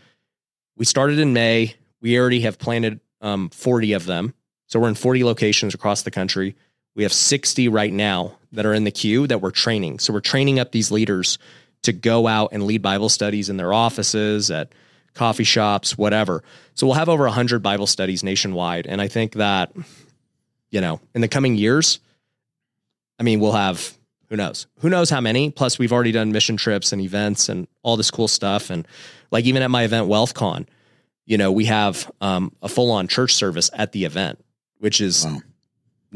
we started in May. We already have planted um, 40 of them. So we're in 40 locations across the country. We have 60 right now that are in the queue that we're training. So we're training up these leaders to go out and lead Bible studies in their offices, at coffee shops, whatever. So we'll have over 100 Bible studies nationwide. And I think that, you know, in the coming years, I mean, we'll have who knows? Who knows how many? Plus, we've already done mission trips and events and all this cool stuff. And like even at my event, WealthCon, you know, we have um, a full on church service at the event, which is Wow.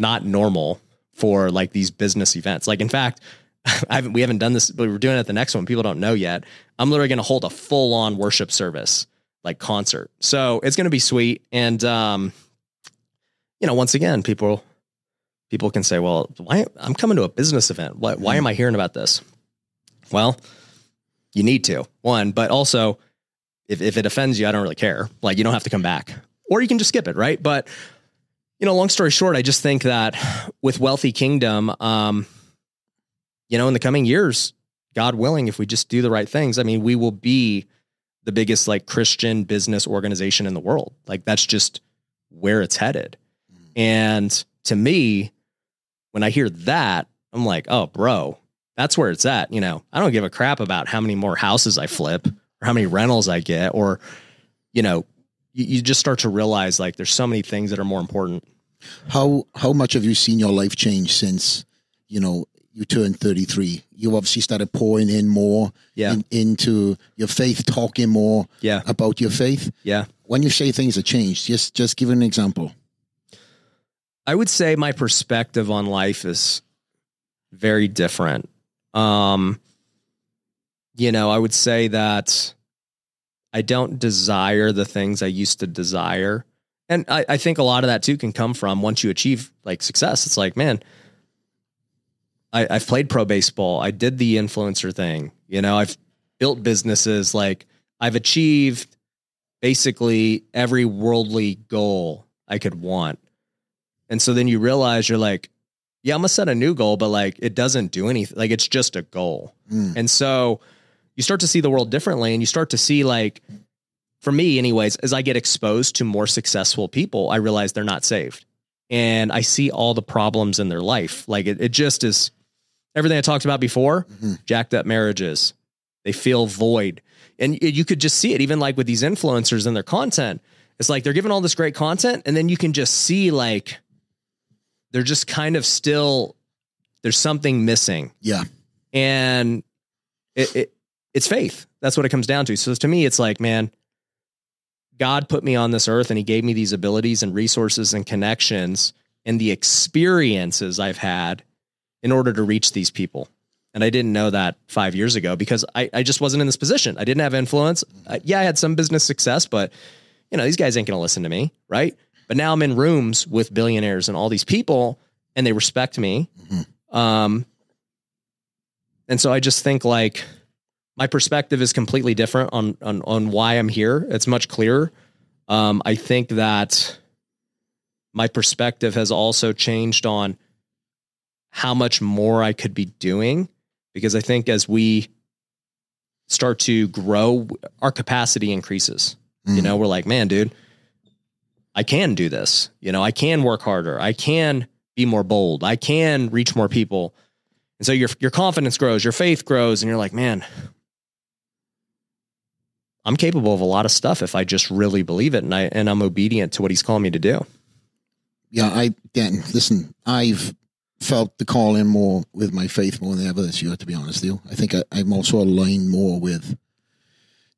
Not normal for like these business events. Like, in fact, haven't, we haven't done this, but we're doing it at the next one. People don't know yet. I'm literally going to hold a full on worship service, like concert. So it's going to be sweet. And, um, you know, once again, people, people can say, well, why I'm coming to a business event. Why, why am I hearing about this? Well, you need to one, but also if, if it offends you, I don't really care. Like you don't have to come back or you can just skip it. Right. But, you know, long story short, I just think that with Wealthy Kingdom, um, you know, in the coming years, God willing, if we just do the right things, I mean, we will be the biggest like Christian business organization in the world. Like that's just where it's headed. And to me, when I hear that, I'm like, oh, bro, that's where it's at. You know, I don't give a crap about how many more houses I flip or how many rentals I get, or, you know, you, you just start to realize like there's so many things that are more important. How how much have you seen your life change since you know you turned thirty three? You obviously started pouring in more Yeah. in- into your faith, talking more Yeah. about your faith. Yeah. When you say things have changed, just just give an example. I would say my perspective on life is very different. Um, you know, I would say that I don't desire the things I used to desire. And I, I think a lot of that too can come from once you achieve like success. It's like, man, I, I've played pro baseball. I did the influencer thing. You know, I've built businesses. Like I've achieved basically every worldly goal I could want. And so then you realize you're like, yeah, I'm gonna set a new goal, but like it doesn't do anything. Like it's just a goal. Mm. And so you start to see the world differently and you start to see like for me anyways, as I get exposed to more successful people, I realize they're not saved. And I see all the problems in their life. Like it, it just is everything I talked about before, Mhm. jacked up marriages. They feel void. And you could just see it even like with these influencers and their content. It's like they're giving all this great content and then you can just see like they're just kind of still there's something missing Yeah. and it, it it's faith that's what it comes down to so to me it's like man god put me on this earth and he gave me these abilities and resources and connections and the experiences i've had in order to reach these people. And i didn't know that five years ago because i, I just wasn't in this position. I didn't have influence. Uh, yeah i had some business success but you know these guys ain't gonna listen to me right? But now i'm in rooms with billionaires and all these people and they respect me. Um and so I just think like my perspective is completely different on on on why I'm here. It's much clearer. Um, I think that my perspective has also changed on how much more I could be doing because I think as we start to grow, our capacity increases. You Mm. know, we're like, man, dude, I can do this. You know, I can work harder. I can be more bold. I can reach more people. And so your your confidence grows, your faith grows, and you're like, man, I'm capable of a lot of stuff if I just really believe it and I and I'm obedient to what he's calling me to do. Yeah, I Dan, listen, I've felt the call in more with my faith more than ever this year, to be honest with you. I think I, I'm also aligned more with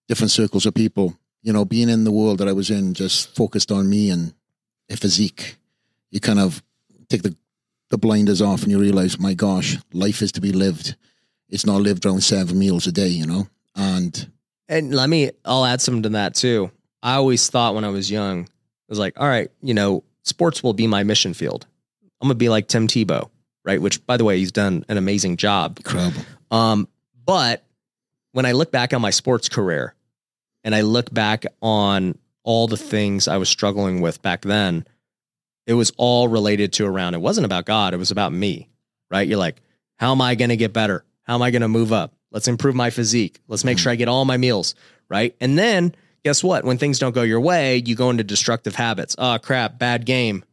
different circles of people. You know, being in the world that I was in just focused on me and a physique. You kind of take the, the blinders off and you realize, my gosh, life is to be lived. It's not lived around seven meals a day, you know? And And let me I'll add something to that too. I always thought when I was young, I was like, all right, you know, sports will be my mission field. I'm gonna be like Tim Tebow, right? Which by the way, he's done an amazing job. incredible. Um, but when I look back on my sports career and I look back on all the things I was struggling with back then, it was all related to around. It wasn't about God, it was about me, right? You're like, how am I going to get better? How am I going to move up? Let's improve my physique. Let's make mm. sure I get all my meals, right? And then guess what? When things don't go your way, you go into destructive habits. Oh, crap, bad game.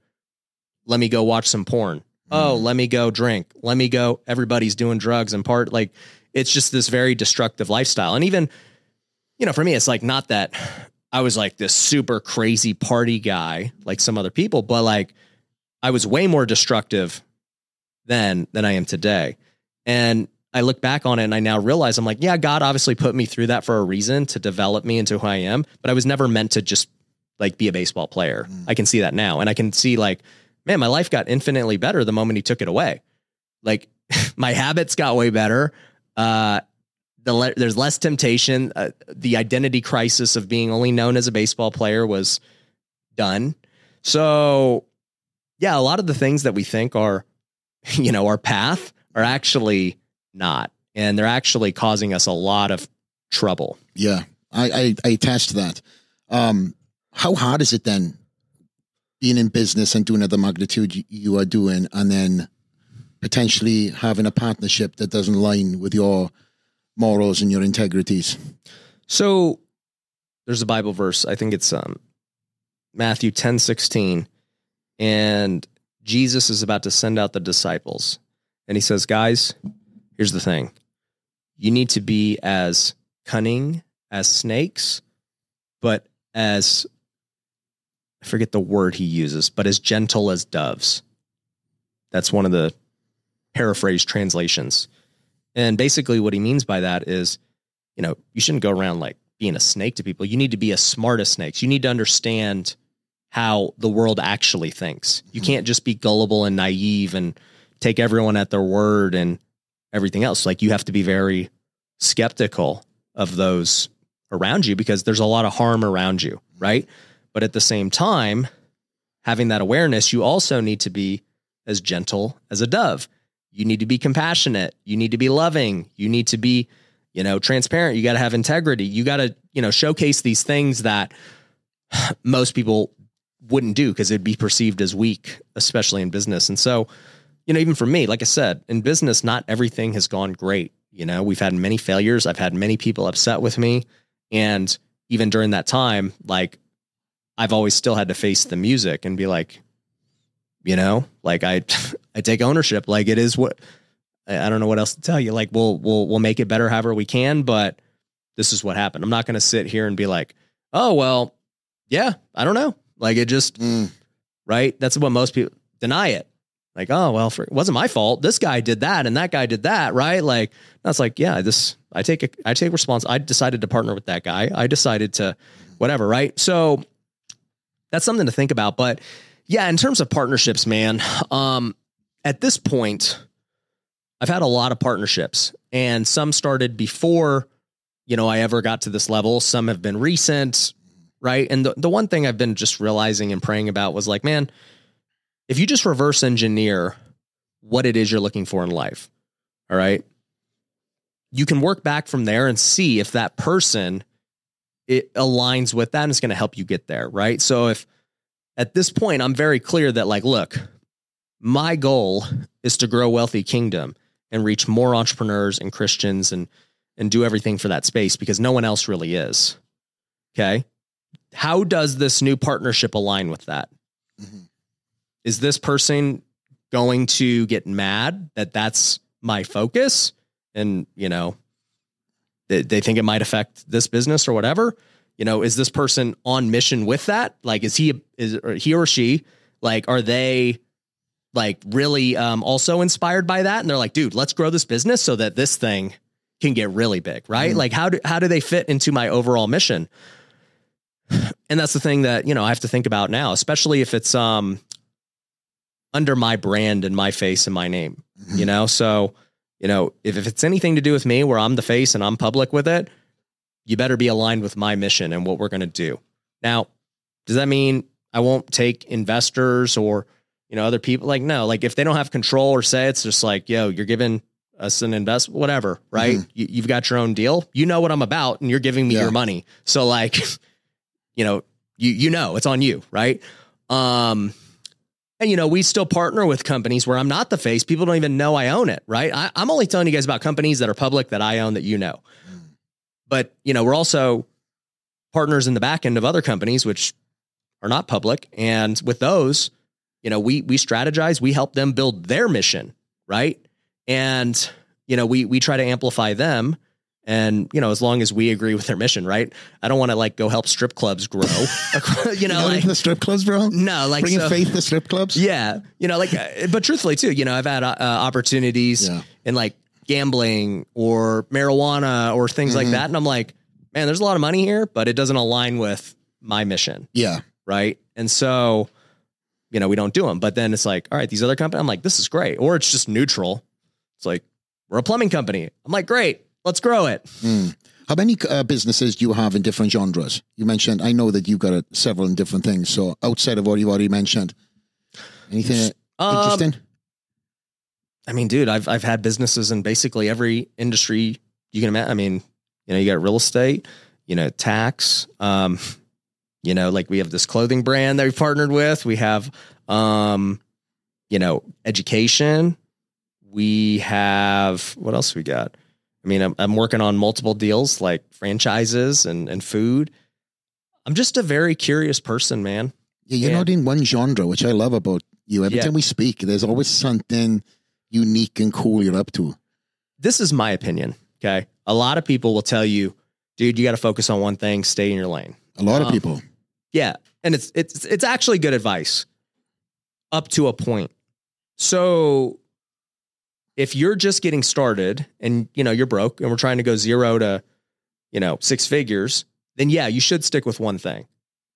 Let me go watch some porn. Mm. Oh, let me go drink. Let me go. Everybody's doing drugs and part like it's just this very destructive lifestyle. And even, you know, for me, it's like not that I was like this super crazy party guy like some other people, but like I was way more destructive then than I am today. And I look back on it and I now realize I'm like, yeah, God obviously put me through that for a reason to develop me into who I am, but I was never meant to just like be a baseball player. I can see that now. And I can see like, man, my life got infinitely better the moment he took it away. Like my habits got way better. Uh, the le- there's less temptation. Uh, the identity crisis of being only known as a baseball player was done. So, yeah, a lot of the things that we think are, you know, our path are actually not, and they're actually causing us a lot of trouble. Yeah, I, I, I attest to that. Um, how hard is it then being in business and doing at the magnitude you, you are doing, and then potentially having a partnership that doesn't line with your morals and your integrities? So there's a Bible verse. I think it's um, Matthew 10 16. And Jesus is about to send out the disciples. And he says, Guys, here's the thing you need to be as cunning as snakes, but as I forget the word he uses, but as gentle as doves. That's one of the paraphrase translations. And basically, what he means by that is, you know, you shouldn't go around like being a snake to people. You need to be as smart as snakes. You need to understand how the world actually thinks. You hmm. can't just be gullible and naive and take everyone at their word and everything else. Like you have to be very skeptical of those around you because there's a lot of harm around you, right? But at the same time, having that awareness, you also need to be as gentle as a dove. You need to be compassionate. You need to be loving. You need to be, you know, transparent. You got to have integrity. You got to, you know, showcase these things that most people wouldn't do because it'd be perceived as weak, especially in business. And so, you know, even for me, like I said, in business, not everything has gone great. You know, we've had many failures. I've had many people upset with me. And even during that time, like I've always still had to face the music and be like, you know, like I I take ownership. Like it is what I don't know what else to tell you. Like we'll we'll we'll make it better however we can, but this is what happened. I'm not going to sit here and be like, "Oh, well, yeah, I don't know." Like it just Mm. right? That's what most people deny it. Like, "Oh, well, for, it wasn't my fault. This guy did that and that guy did that," right? Like that's like, yeah, this I take a, I take response. I decided to partner with that guy. I decided to whatever, right? So that's something to think about, but yeah, in terms of partnerships, man, um at this point I've had a lot of partnerships and some started before, you know, I ever got to this level. Some have been recent, right? And the, the one thing I've been just realizing and praying about was like, man, if you just reverse engineer what it is you're looking for in life, all right, you can work back from there and see if that person it aligns with that and it's going to help you get there, right? So if at this point I'm very clear that like, look, my goal is to grow wealthy kingdom and reach more entrepreneurs and Christians and and do everything for that space because no one else really is. Okay? How does this new partnership align with that? Mhm. Is this person going to get mad that that's my focus and, you know, they, they think it might affect this business or whatever? You know, is this person on mission with that? Like is he is or he or she like are they like really um, also inspired by that and they're like dude let's grow this business so that this thing can get really big right Mhm. like how do how do they fit into my overall mission and that's the thing that you know i have to think about now especially if it's um under my brand and my face and my name you know? So you know if, if it's anything to do with me where i'm the face and i'm public with it you better be aligned with my mission and what we're going to do. Now does that mean i won't take investors or you know other people? Like no like if they don't have control or say it's just like yo you're giving us an invest whatever right? Mhm. you, you've got your own deal. You know what i'm about and you're giving me Yeah. your money. So like you know you you know it's on you right? Um and you know we still partner with companies where i'm not the face. People don't even know i own it right? I, i'm only telling you guys about companies that are public that i own that you know. But you know we're also partners in the back end of other companies which are not public. And with those you know we we strategize we help them build their mission right? And you know we we try to amplify them and you know as long as we agree with their mission right i don't want to like go help strip clubs grow you know like the strip clubs, bro? no like Bringing so- faith to strip clubs? yeah you know like uh, but truthfully too you know i've had uh, opportunities Yeah. in like gambling or marijuana or things like Mhm. that and i'm like man there's a lot of money here but it doesn't align with my mission Yeah. right? And so, you know, we don't do them. But then it's like, all right, these other companies, I'm like, this is great. Or it's just neutral. It's like, we're a plumbing company. I'm like, great, let's grow it. Mm. How many uh, businesses do you have in different genres? You mentioned, I know that you've got uh, several in different things. So outside of what you've already mentioned, anything Um, interesting? I mean, dude, I've I've had businesses in basically every industry you can imagine. I mean, you know, you got real estate, you know, tax. Um, you know, like we have this clothing brand that we partnered with. We have, um, you know, education. We have what else we got? I mean, I'm, I'm working on multiple deals like franchises and and food. I'm just a very curious person, man. Yeah, you're yeah. not in one genre, which I love about you. Every Yeah. time we speak, there's always something unique and cool you're up to. this is my opinion. Okay. A lot of people will tell you, dude, you got to focus on one thing, stay in your lane. A lot of Um, people. Yeah. And it's it's it's actually good advice up to a point. So if you're just getting started and you know you're broke and we're trying to go zero to, you know, six figures, then yeah, you should stick with one thing.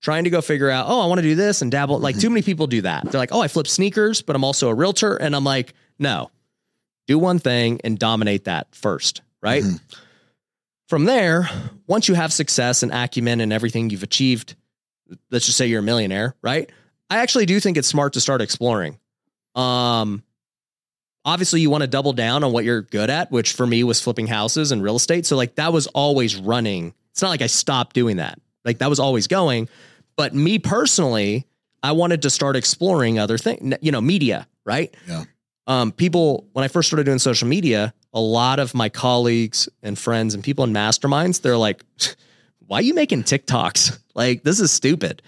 Trying to go figure out, oh, I want to do this and dabble. Like too many people do that. They're like, oh, I flip sneakers, but I'm also a realtor. And I'm like, no, do one thing and dominate that first, right? Mhm. From there, once you have success and acumen and everything you've achieved, let's just say you're a millionaire, right? I actually do think it's smart to start exploring. Um, obviously, you want to double down on what you're good at, which for me was flipping houses and real estate. So, like, that was always running. It's not like I stopped doing that. Like, that was always going. But me personally, I wanted to start exploring other things, you know, media, right? Yeah. Um, people, when I first started doing social media, a lot of my colleagues and friends and people in masterminds, they're like, why are you making TikToks? Like, this is stupid.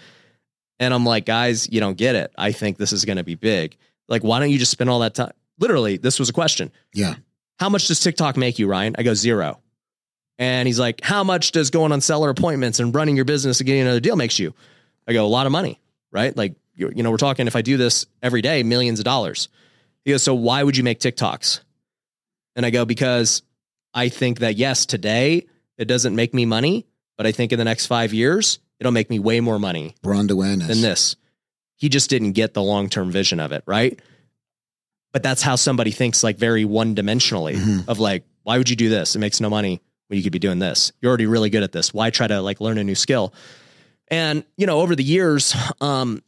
And I'm like, guys, you don't get it. I think this is going to be big. Like, why don't you just spend all that time? Literally, this was a question. Yeah. How much does TikTok make you, Ryan? I go, zero. And he's like, how much does going on seller appointments and running your business and getting another deal makes you? I go, a lot of money, right? Like, you you know, we're talking, if I do this every day, millions of dollars. He goes, so why would you make TikToks? And I go, because I think that yes, today it doesn't make me money, but I think in the next five years, it'll make me way more money Brand awareness. than this. He just didn't get the long term vision of it, right? But that's how somebody thinks, like very one dimensionally, Mhm. of like, why would you do this? It makes no money when you could be doing this. You're already really good at this. Why try to like learn a new skill? And you know, over the years, um,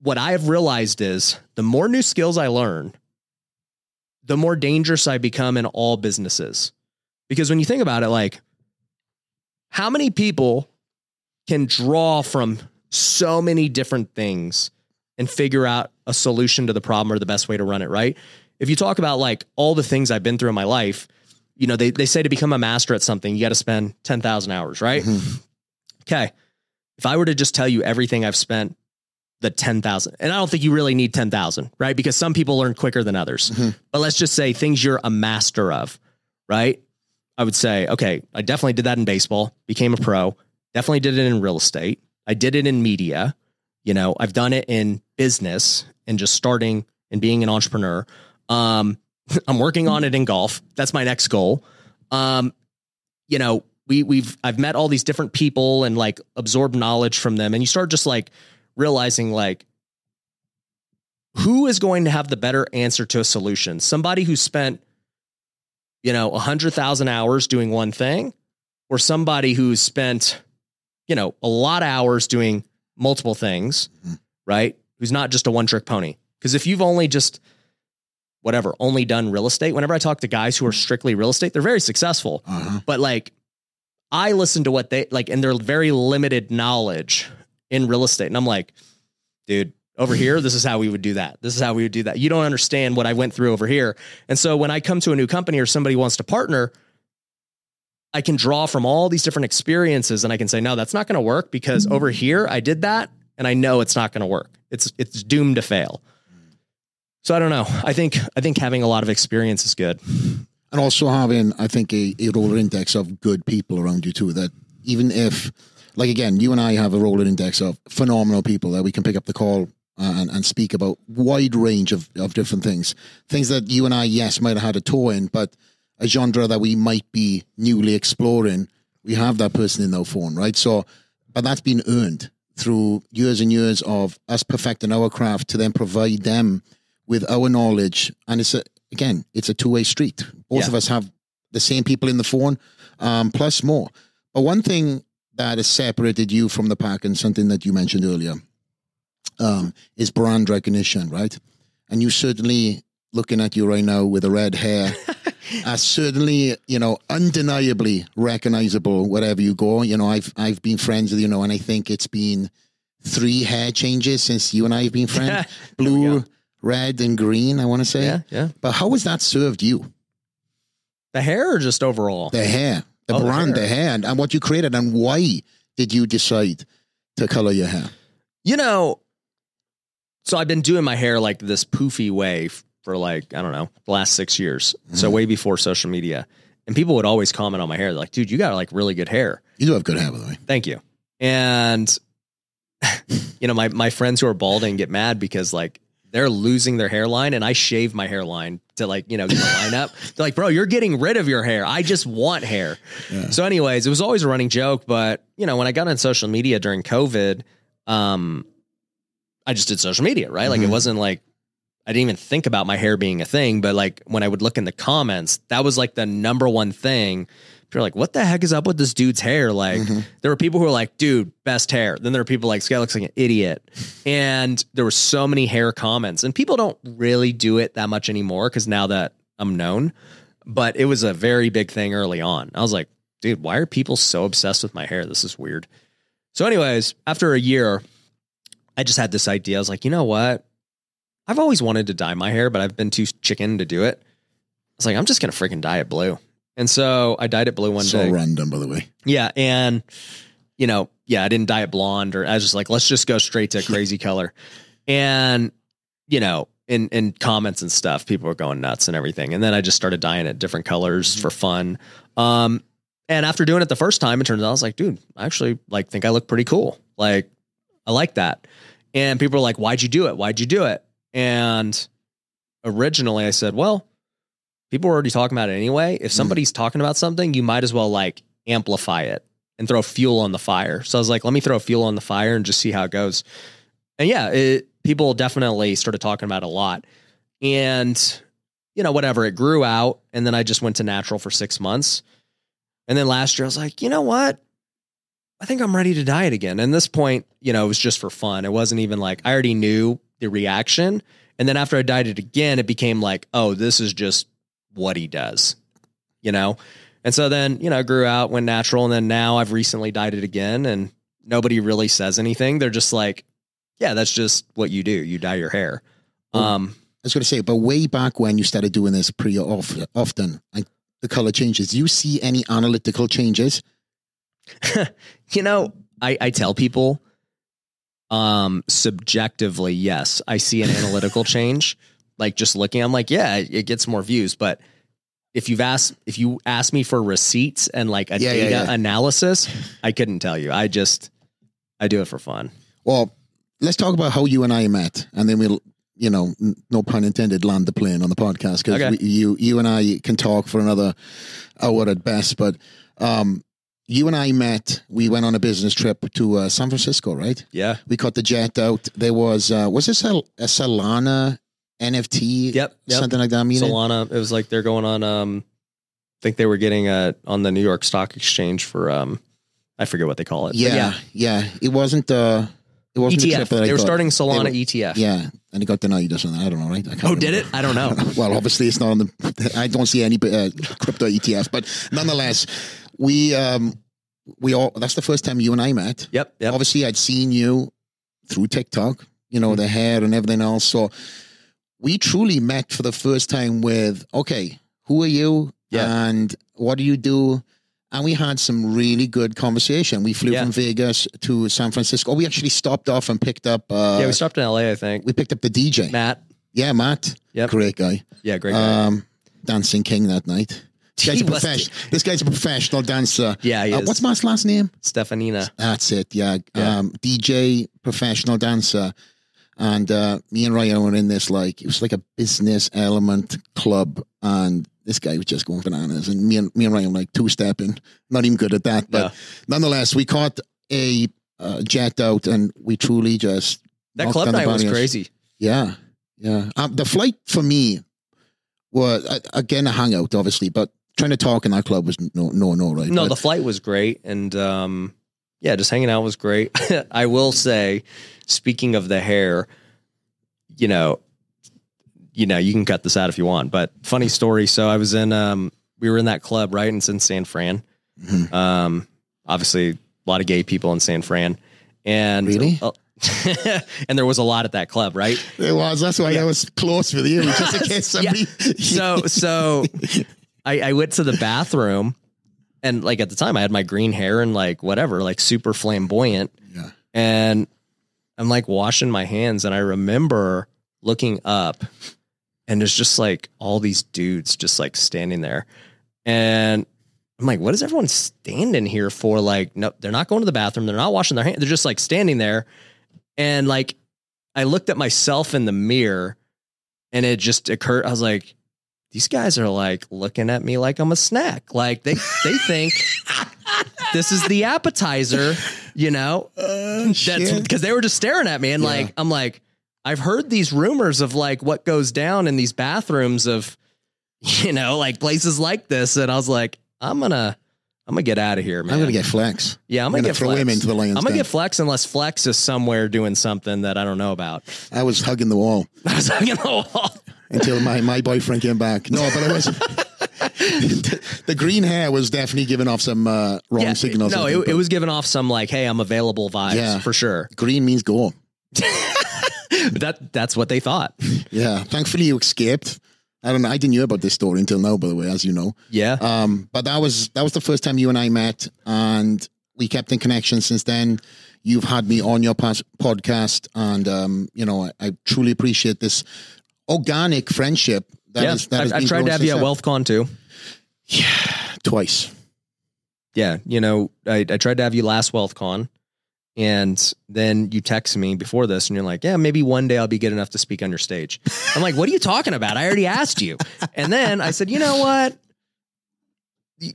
what I have realized is the more new skills I learn, the more dangerous I become in all businesses. Because when you think about it, like, how many people can draw from so many different things and figure out a solution to the problem or the best way to run it, right? If you talk about like all the things I've been through in my life, you know, they, they say to become a master at something, you got to spend 10,000 hours, right? Mhm. Okay. If I were to just tell you everything I've spent the 10,000, and I don't think you really need 10,000, right? Because some people learn quicker than others. Mhm. But let's just say things you're a master of, right? I would say, okay, I definitely did that in baseball, became a pro, definitely did it in real estate. I did it in media. You know, I've done it in business and just starting and being an entrepreneur. Um, I'm working on it in golf. That's my next goal. Um, you know, we we've I've met all these different people and like absorbed knowledge from them, and you start just like realizing like who is going to have the better answer to a solution? Somebody who spent you know a hundred thousand hours doing one thing, or somebody who's spent you know a lot of hours doing multiple things, Mhm. right? Who's not just a one trick pony? Because if you've only just whatever only done real estate, whenever I talk to guys who are strictly real estate, they're very successful Uh-huh. but like I listen to what they like and their very limited knowledge in real estate. And I'm like, dude, over here, this is how we would do that. This is how we would do that. You don't understand what I went through over here. And so when I come to a new company or somebody wants to partner, I can draw from all these different experiences and I can say, no, that's not going to work because over here I did that and I know it's not going to work. It's it's doomed to fail. So I don't know. I think I think having a lot of experience is good. and also having I think a, a Rolodex of good people around you too. That even if, like again, you and I have a Rolodex of phenomenal people that we can pick up the call and, and speak about wide range of, of different things, things that you and I yes might have had a toe in, but a genre that we might be newly exploring, we have that person in our phone, right? So, but that's been earned through years and years of us perfecting our craft to then provide them with our knowledge, and it's a again, it's a two way street. Both Yeah. of us have the same people in the phone, um, plus more. But one thing that has separated you from the pack, and something that you mentioned earlier, um, is brand recognition, right? And you certainly looking at you right now with the red hair are certainly, you know, undeniably recognizable wherever you go. You know, I've I've been friends with you know, and I think it's been three hair changes since you and I have been friends. Blue, red, and green. I want to say. Yeah, yeah. But how has that served you? The hair or just overall? The hair, the Oh, the brand, hair. the hair, and what you created, and why did you decide to color your hair? You know, so I've been doing my hair like this poofy way for like, I don't know, the last six years. So Mhm. way before social media. And people would always comment on my hair. They're like, dude, you got like really good hair. You do have good hair, by the way. Thank you. And, you know, my, my friends who are balding get mad because like they're losing their hairline and I shave my hairline to like, you know, get line up. They're like, bro, you're getting rid of your hair. I just want hair. Yeah. So, anyways, it was always a running joke. But you know, when I got on social media during COVID, um, I just did social media, right? Like it Mhm. wasn't like I didn't even think about my hair being a thing. But like when I would look in the comments, that was like the number one thing. You're like, what the heck is up with this dude's hair? Like, Mhm. there were people who were like, dude, best hair. Then there were people like, this guy looks like an idiot. And there were so many hair comments, and people don't really do it that much anymore because now that I'm known, but it was a very big thing early on. I was like, dude, why are people so obsessed with my hair? This is weird. So, anyways, after a year, I just had this idea. I was like, you know what? I've always wanted to dye my hair, but I've been too chicken to do it. I was like, I'm just gonna freaking dye it blue. And so I dyed it blue one so day. So random, by the way. Yeah, and you know, yeah, I didn't dye it blonde, or I was just like, let's just go straight to crazy color. And you know, in in comments and stuff, people were going nuts and everything. And then I just started dyeing it different colors for fun. Um, and after doing it the first time, it turns out I was like, dude, I actually like think I look pretty cool. Like, I like that. And people were like, why'd you do it? Why'd you do it? And originally I said, well, people were already talking about it anyway. If hmm. somebody's talking about something, you might as well like amplify it and throw fuel on the fire. So I was like, let me throw fuel on the fire and just see how it goes. And yeah, it, people definitely started talking about it a lot. And, you know, whatever, it grew out. And then I just went to natural for six months. And then last year I was like, you know what? I think I'm ready to diet again. And this point, you know, it was just for fun. It wasn't even like I already knew the reaction. And then after I dyed it again, it became like, oh, this is just what he does, you know? And so then, you know, it grew out, went natural. And then now I've recently dyed it again and nobody really says anything. They're just like, yeah, that's just what you do. You dye your hair. Um, I was going to say, but way back when you started doing this pretty often, often, like the color changes, do you see any analytical changes? you know, I, I tell people, um, subjectively, yes, I see an analytical change. Like just looking, I'm like, yeah, it, gets more views. But if you've asked, if you ask me for receipts and like a Yeah, yeah, data yeah. analysis, I couldn't tell you. I just, I do it for fun. Well, let's talk about how you and I met, and then we'll, you know, n- no pun intended, land the plane on the podcast because Okay. you, you and I can talk for another hour at best. But um, you and I met. We went on a business trip to uh, San Francisco, right? Yeah. We caught the jet out. There was uh, was this a, a Solana NFT? Yep. Yep. something like that. I mean, it- Solana. It was like they're going on. Um, I think they were getting uh on the New York Stock Exchange for um, I forget what they call it. But yeah, yeah, It wasn't. Uh, it wasn't ETF. that I They were thought. starting Solana They ETF. Yeah, and it got denied or something. I don't know, right? I can't Oh, did remember. it? I don't know. well, obviously it's not on the. I don't see any uh, crypto ETFs, but nonetheless, we um we all. That's the first time you and I met. Yep. Yep. Obviously, I'd seen you through TikTok. You know the hair and everything else. So we truly met for the first time with okay, who are you? Yeah. And what do you do? And we had some really good conversation. We flew Yeah. from Vegas to San Francisco. We actually stopped off and picked up. Uh, yeah, we stopped in LA. I think we picked up the DJ. Matt. Yeah, Matt. Yep. Great guy. Yeah, great. guy. Um, dancing king that night. This guy's, a this guy's a professional dancer. yeah, he Uh, is. what's Matt's last name? Steffanina? That's it. Yeah. Yeah. Um, DJ, professional dancer. And uh, me and Ryan were in this, like, it was like a business element club. And this guy was just going bananas. And me and, me and Ryan like two stepping. Not even good at that. But No. nonetheless, we caught a uh, jet out and we truly just. That club night was crazy. Yeah, yeah. Um, the flight for me was uh, again a hangout, obviously, but trying to talk in that club was no, no, no, right? No, But the flight was great, and um, yeah, just hanging out was great. I will say, speaking of the hair, you know, you know, you can cut this out if you want, but funny story. So I was in, um, we were in that club, right? And it's in San Fran. Mhm. Um, obviously, a lot of gay people in San Fran, and Really? uh, and there was a lot at that club, right? it was. That's why I was close with you, just in case Yeah. somebody. so so I, I went to the bathroom and like at the time I had my green hair and like whatever, like super flamboyant. Yeah. And I'm like washing my hands and I remember looking up and there's just like all these dudes just like standing there. And I'm like, what is everyone standing here for? Like, no, they're not going to the bathroom. They're not washing their hands. They're just like standing there. And like, I looked at myself in the mirror and it just occurred. I was like, these guys are like looking at me like I'm a snack. Like they, they think this is the appetizer, you know? Uh, That's because they were just staring at me. And Yeah. like, I'm like, I've heard these rumors of like what goes down in these bathrooms of, you know, like places like this. And I was like, I'm gonna, I'm gonna get out of here, man. I'm gonna get flex. yeah, I'm I'm gonna, gonna get throw flex. him into the lion's I'm gonna den. get flex unless flex is somewhere doing something that I don't know about. I was hugging the wall I was hugging the wall. until my, my boyfriend came back. No, but I was. the, the green hair was definitely giving off some uh, wrong signals. No, it, it was giving off some like, hey, I'm available vibes Yeah. for sure. green means go. That that's what they thought. Yeah. Thankfully, you escaped. I don't know. I didn't hear about this story until now, by the way, as you know. Yeah. Um, but that was that was the first time you and I met, and we kept in connection since then. You've had me on your pos- podcast, and um, you know I, I truly appreciate this organic friendship. That yeah. is- that I, I tried to have you at WealthCon too. Yeah, twice. Yeah. You know, I, I tried to have you last WealthCon. And then you text me before this and you're like, yeah, maybe one day I'll be good enough to speak on your stage. I'm like, what are you talking about? I already asked you. And then I said, you know what?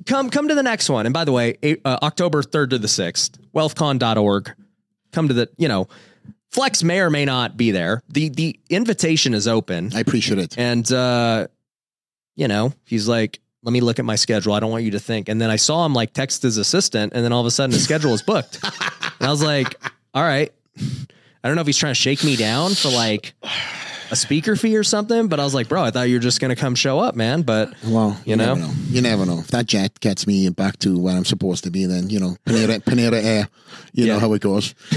Come, come to the next one. And by the way, uh, October 3rd to the 6th, wealthcon.org. Come to the, you know, Flex may or may not be there. The, the invitation is open. I appreciate it. And uh, you know, he's like, let me look at my schedule. I don't want you to think. And then I saw him like text his assistant, and then all of a sudden his schedule is booked. And I was like, all right. I don't know if he's trying to shake me down for like a speaker fee or something, but I was like, bro, I thought you were just gonna come show up, man. But Well, You know? never know. You never know. If that jet gets me back to where I'm supposed to be, then you know, Pineda, Pineda Air. You Yeah. know how it goes.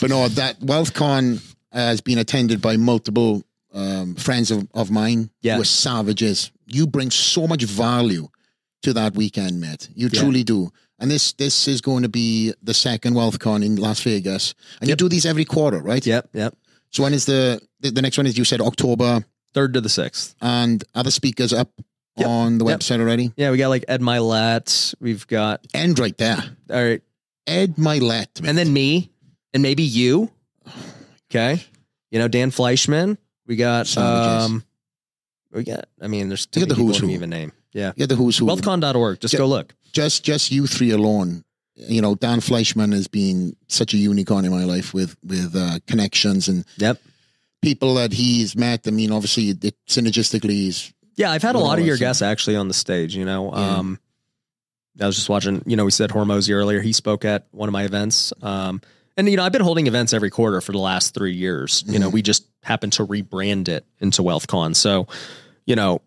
but no, that WealthCon has been attended by multiple um, friends of, of mine Yeah. who are savages. You bring so much value to that weekend, mate. You Yeah. truly do. And this this is going to be the second WealthCon in Las Vegas, and you do these every quarter, right? yep, yep. So when is the the, next one? Is you said October, Third to the sixth. and other speakers up Yep. on the Yep. website already? Yeah, we got like Ed Mylett. We've got End right there. all right, Ed Mylett. and then me, and maybe you. Okay, you know Dan Fleyshman. We got Savages. um, we got. I mean, there's too You got the people who's who. even name. Yeah, yeah, the who's who. wealthcon.org. Just Yeah. go look. Just just you three alone. You know, Dan Fleyshman has been such a unicorn in my life with with uh, connections and Yep. people that he's met. I mean, obviously, it, synergistically, he's Yeah, I've had a lot of your guests actually on the stage. You know, Yeah. um, I was just watching. You know, we said Hormozi earlier. He spoke at one of my events. Um, and you know, I've been holding events every quarter for the last three years. You know, Mhm. we just happened to rebrand it into WealthCon. So, you know,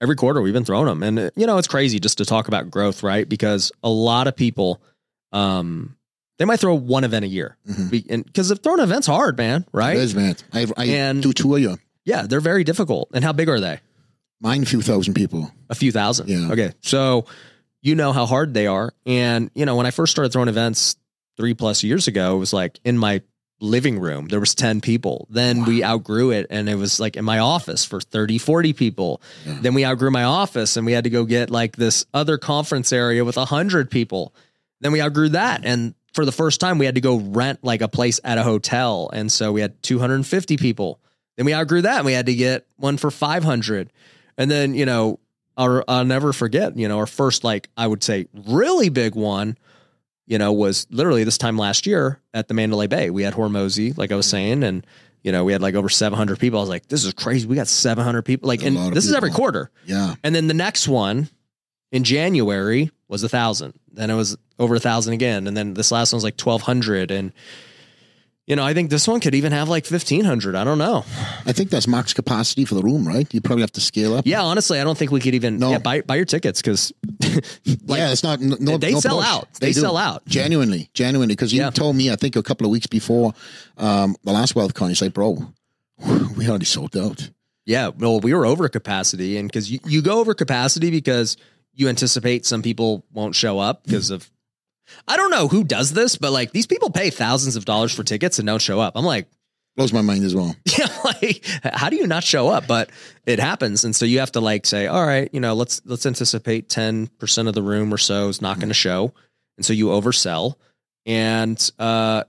every quarter we've been throwing them, and you know, it's crazy just to talk about growth, right? Because a lot of people, um, they might throw one event a year, Mhm. because throwing events hard, man, right? it is, man. I, I And- do two a year. Yeah, they're very difficult. And how big are they? Mine, a few thousand people. A few thousand. Yeah. Okay. So you know how hard they are. And, you know, when I first started throwing events three plus years ago, it was like in my living room, there was 10 people. Then we outgrew it and it was like in my office for 30, 40 people. Yeah. Then we outgrew my office and we had to go get like this other conference area with 100 people. Then we outgrew that. And for the first time, we had to go rent like a place at a hotel. And so we had 250 people. Then we outgrew that and we had to get one for 500. And then, you know, I'll, I'll never forget, you know, our first, like, I would say really big one, you know, was literally this time last year at the Mandalay Bay. We had Hormozi, like I was saying, and, you know, we had like over 700 people. I was like, this is crazy. We got 700 people. Like, That's and this is every quarter. Yeah. And then the next one in January was a thousand. Then it was over a thousand again. And then this last one was like 1200. And, you know, I think this one could even have like 1500. I don't know. I think that's max capacity for the room, right? You probably have to scale up. Yeah, honestly, I don't think we could even No. yeah, buy, buy your tickets because like, yeah, it's not. No, they no sell push. out. They, do. sell out. Genuinely, genuinely, because you Yeah. told me, I think a couple of weeks before um, the last WealthCon, you say, "Bro, we already sold out." Yeah, well, we were over capacity, and because you, you go over capacity because you anticipate some people won't show up because of I don't know who does this, but like these people pay thousands of dollars for tickets and don't show up. I'm like, Blows my mind as well. yeah, like how do you not show up? But it happens, and so you have to like say, all right, you know, let's let's anticipate ten percent of the room or so is not going to show, and so you oversell, and uh,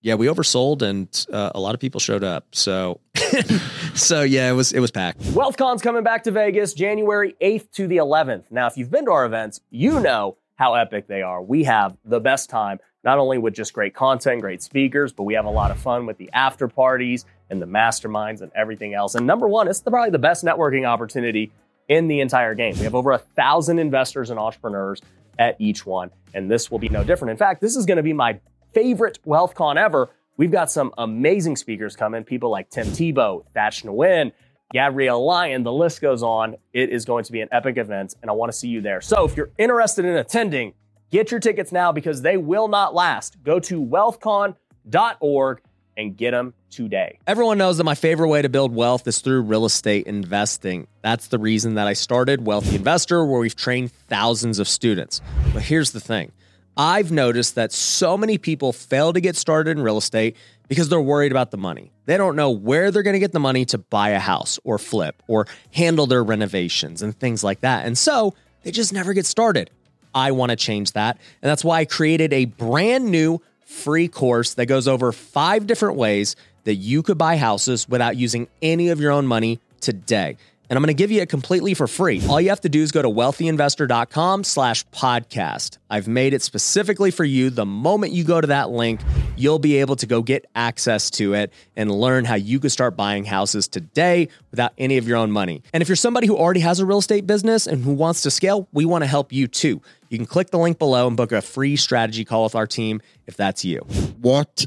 yeah, we oversold, and uh, a lot of people showed up. So, so yeah, it was it was packed. WealthCon's coming back to Vegas January 8th to the 11th. Now, if you've been to our events, you know how epic they are. We have the best time, not only with just great content, great speakers, but we have a lot of fun with the after parties and the masterminds and everything else. And number one, it's the, probably the best networking opportunity in the entire game. We have over a thousand investors and entrepreneurs at each one, and this will be no different. In fact, this is going to be my favorite WealthCon ever. We've got some amazing speakers coming, people like Tim Tebow, Thach Nguyen, Gabrielle Lyon, the list goes on. It is going to be an epic event, and I want to see you there. So if you're interested in attending, get your tickets now because they will not last. Go to wealthcon.org and get them today. Everyone knows that my favorite way to build wealth is through real estate investing. That's the reason that I started Wealthy Investor, where we've trained thousands of students. But here's the thing I've noticed that so many people fail to get started in real estate because they're worried about the money. They don't know where they're going to get the money to buy a house or flip or handle their renovations and things like that. And so they just never get started. I want to change that. And that's why I created a brand new free course that goes over five different ways that you could buy houses without using any of your own money today. And I'm going to give you it completely for free. All you have to do is go to wealthyinvestor.com slash podcast. I've made it specifically for you. The moment you go to that link, you'll be able to go get access to it and learn how you can start buying houses today without any of your own money. And if you're somebody who already has a real estate business and who wants to scale, we want to help you too. You can click the link below and book a free strategy call with our team if that's you. What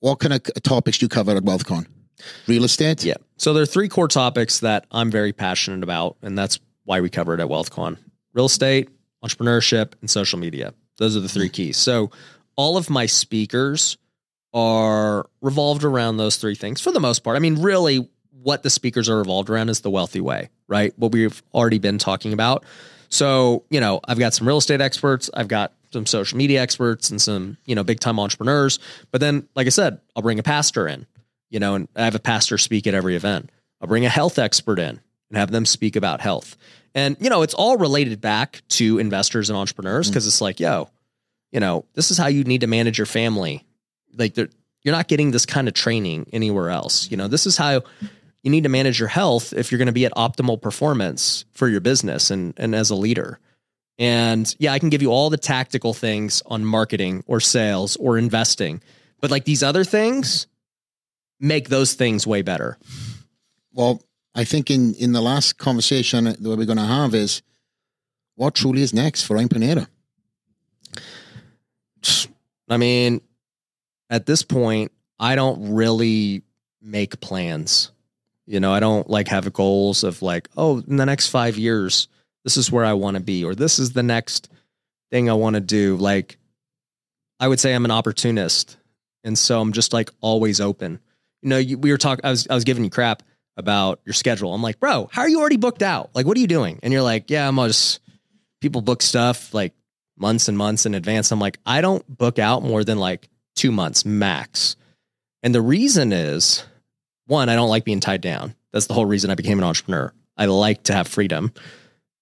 what kind of topics do you cover at WealthCon? Real estate? Yeah. So there are three core topics that I'm very passionate about, and that's why we cover it at WealthCon real estate, entrepreneurship, and social media. Those are the three keys. So all of my speakers are revolved around those three things for the most part. I mean, really, what the speakers are revolved around is the wealthy way, right? What we've already been talking about. So, you know, I've got some real estate experts, I've got some social media experts and some, you know, big time entrepreneurs. But then, like I said, I'll bring a pastor in you know, and I have a pastor speak at every event. I'll bring a health expert in and have them speak about health. And, you know, it's all related back to investors and entrepreneurs because mm. it's like, yo, you know, this is how you need to manage your family. Like, you're not getting this kind of training anywhere else. You know, this is how you need to manage your health if you're going to be at optimal performance for your business and, and as a leader. And yeah, I can give you all the tactical things on marketing or sales or investing. But like these other things, make those things way better? Well, I think in, in the last conversation that we're going to have is what truly is next for Pineda? I mean, at this point, I don't really make plans. You know, I don't like have goals of like, oh, in the next five years, this is where I want to be, or this is the next thing I want to do. Like, I would say I'm an opportunist. And so I'm just like always open you know, you, we were talking, I was, I was giving you crap about your schedule. I'm like, bro, how are you already booked out? Like, what are you doing? And you're like, yeah, I'm just, people book stuff like months and months in advance. I'm like, I don't book out more than like two months max. And the reason is one, I don't like being tied down. That's the whole reason I became an entrepreneur. I like to have freedom.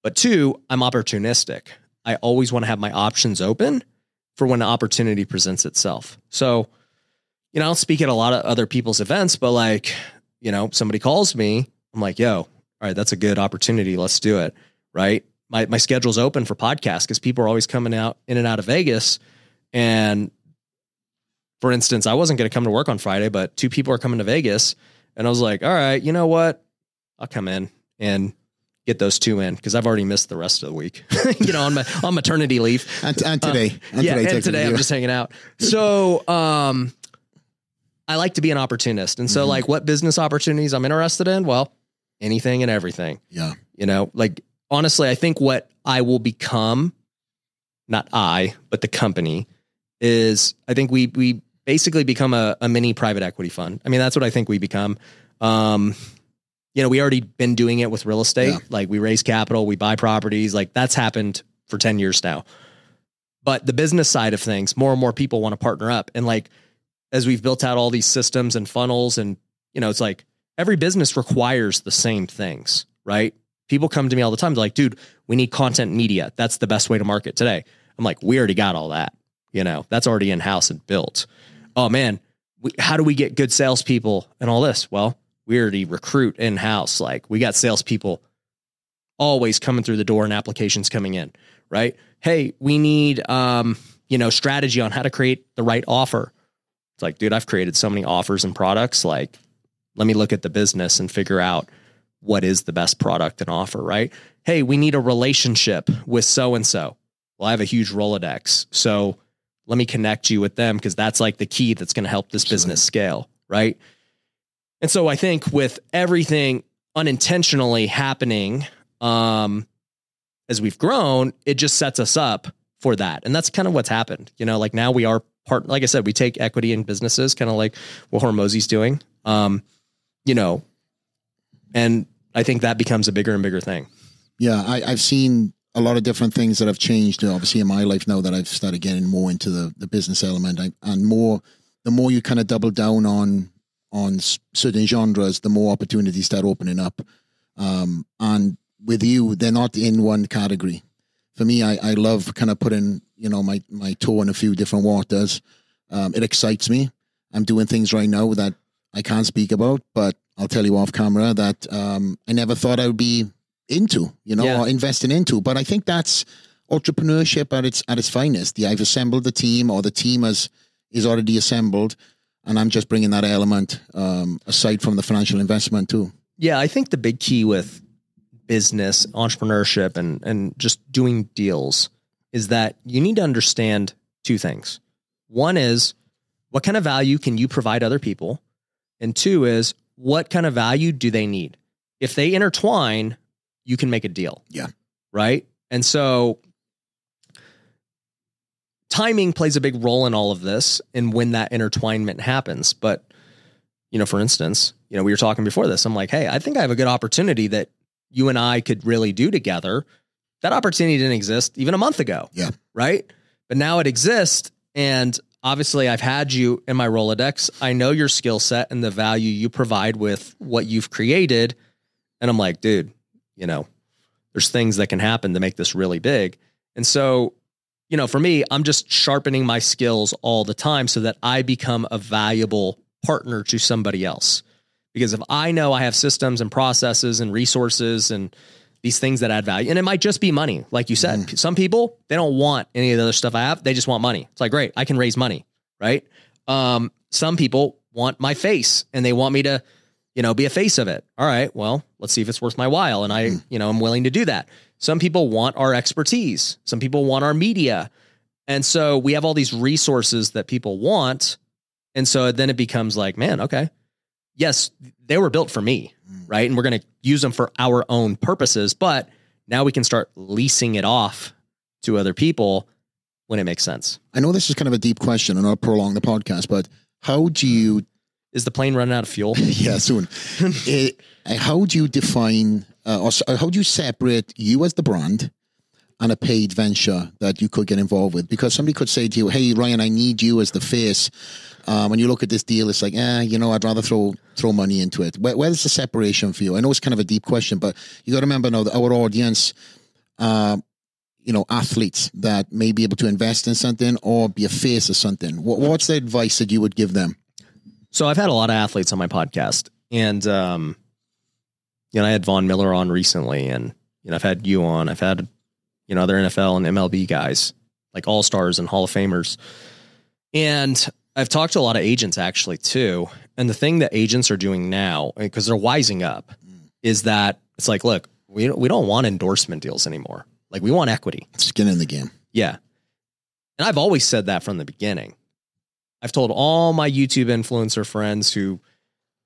But two, I'm opportunistic. I always want to have my options open for when the opportunity presents itself. So you know, I don't speak at a lot of other people's events, but like, you know, somebody calls me, I'm like, yo, all right, that's a good opportunity. Let's do it. Right. My my schedule's open for podcasts because people are always coming out in and out of Vegas. And for instance, I wasn't going to come to work on Friday, but two people are coming to Vegas. And I was like, all right, you know what? I'll come in and get those two in because I've already missed the rest of the week, you know, on my on maternity leave. And, and today. Uh, and yeah, today, and today I'm just hanging out. So um I like to be an opportunist. And so mm-hmm. like what business opportunities I'm interested in? Well, anything and everything. Yeah. You know, like honestly, I think what I will become, not I, but the company is I think we we basically become a, a mini private equity fund. I mean, that's what I think we become. Um, you know, we already been doing it with real estate. Yeah. Like we raise capital, we buy properties, like that's happened for 10 years now. But the business side of things, more and more people want to partner up. And like as we've built out all these systems and funnels and you know it's like every business requires the same things right? People come to me all the time they're like dude we need content media. That's the best way to market today. I'm like we already got all that you know? That's already in house and built. Oh man we, how do we get good salespeople and all this? Well we already recruit in house like we got salespeople always coming through the door and applications coming in right? Hey we need um you know strategy on how to create the right offer it's like, dude, I've created so many offers and products. Like, let me look at the business and figure out what is the best product and offer, right? Hey, we need a relationship with so and so. Well, I have a huge Rolodex. So let me connect you with them because that's like the key that's going to help this business scale, right? And so I think with everything unintentionally happening um, as we've grown, it just sets us up for that. And that's kind of what's happened. You know, like now we are part, like I said, we take equity in businesses, kind of like what Hormozi's doing. Um, you know, and I think that becomes a bigger and bigger thing. Yeah, I, I've seen a lot of different things that have changed. Obviously, in my life now that I've started getting more into the, the business element, I, and more the more you kind of double down on on certain genres, the more opportunities start opening up. Um, and with you, they're not in one category. For me, I, I love kind of putting you know my my toe in a few different waters. Um, it excites me. I'm doing things right now that I can't speak about, but I'll tell you off camera that um, I never thought I would be into, you know, Yeah. or investing into. But I think that's entrepreneurship at its at its finest. The I've assembled the team, or the team has is already assembled, and I'm just bringing that element um, aside from the financial investment too. Yeah, I think the big key with business, entrepreneurship, and and just doing deals is that you need to understand two things. One is what kind of value can you provide other people, and two is what kind of value do they need. If they intertwine, you can make a deal. Yeah. Right. And so timing plays a big role in all of this and when that intertwinement happens. But, you know, for instance, you know, we were talking before this. I'm like, hey, I think I have a good opportunity that you and I could really do together. That opportunity didn't exist even a month ago. Yeah. Right. But now it exists. And obviously, I've had you in my Rolodex. I know your skill set and the value you provide with what you've created. And I'm like, dude, you know, there's things that can happen to make this really big. And so, you know, for me, I'm just sharpening my skills all the time so that I become a valuable partner to somebody else. Because if I know I have systems and processes and resources and these things that add value, and it might just be money, like you said. Some people, they don't want any of the other stuff I have. They just want money. It's like, great, I can raise money, right? Um, some people want my face and they want me to, you know, be a face of it. All right, well, let's see if it's worth my while. And I, you know, I'm willing to do that. Some people want our expertise. Some people want our media. And so we have all these resources that people want. And so then it becomes like, man, okay. Yes, they were built for me, right? And we're going to use them for our own purposes, but now we can start leasing it off to other people when it makes sense. I know this is kind of a deep question, and I'll prolong the podcast, but how do you Is the plane running out of fuel? yeah, soon. Eh, how do you define, uh, or uh, how do you separate you as the brand and a paid venture that you could get involved with? Because somebody could say to you, "Hey, Ryan, I need you as the face." Um, when you look at this deal, it's like, eh, you know, I'd rather throw throw money into it. Where, where's the separation for you? I know it's kind of a deep question, but you got to remember now that our audience, uh, you know, athletes that may be able to invest in something or be a face of something. What, what's the advice that you would give them? So I've had a lot of athletes on my podcast, and um, you know, I had Von Miller on recently, and you know, I've had you on. I've had you know other NFL and MLB guys like All Stars and Hall of Famers, and I've talked to a lot of agents actually too. And the thing that agents are doing now, because they're wising up, mm. is that it's like, look, we don't, we don't want endorsement deals anymore. Like we want equity. Skin in the game. Yeah. And I've always said that from the beginning. I've told all my YouTube influencer friends who,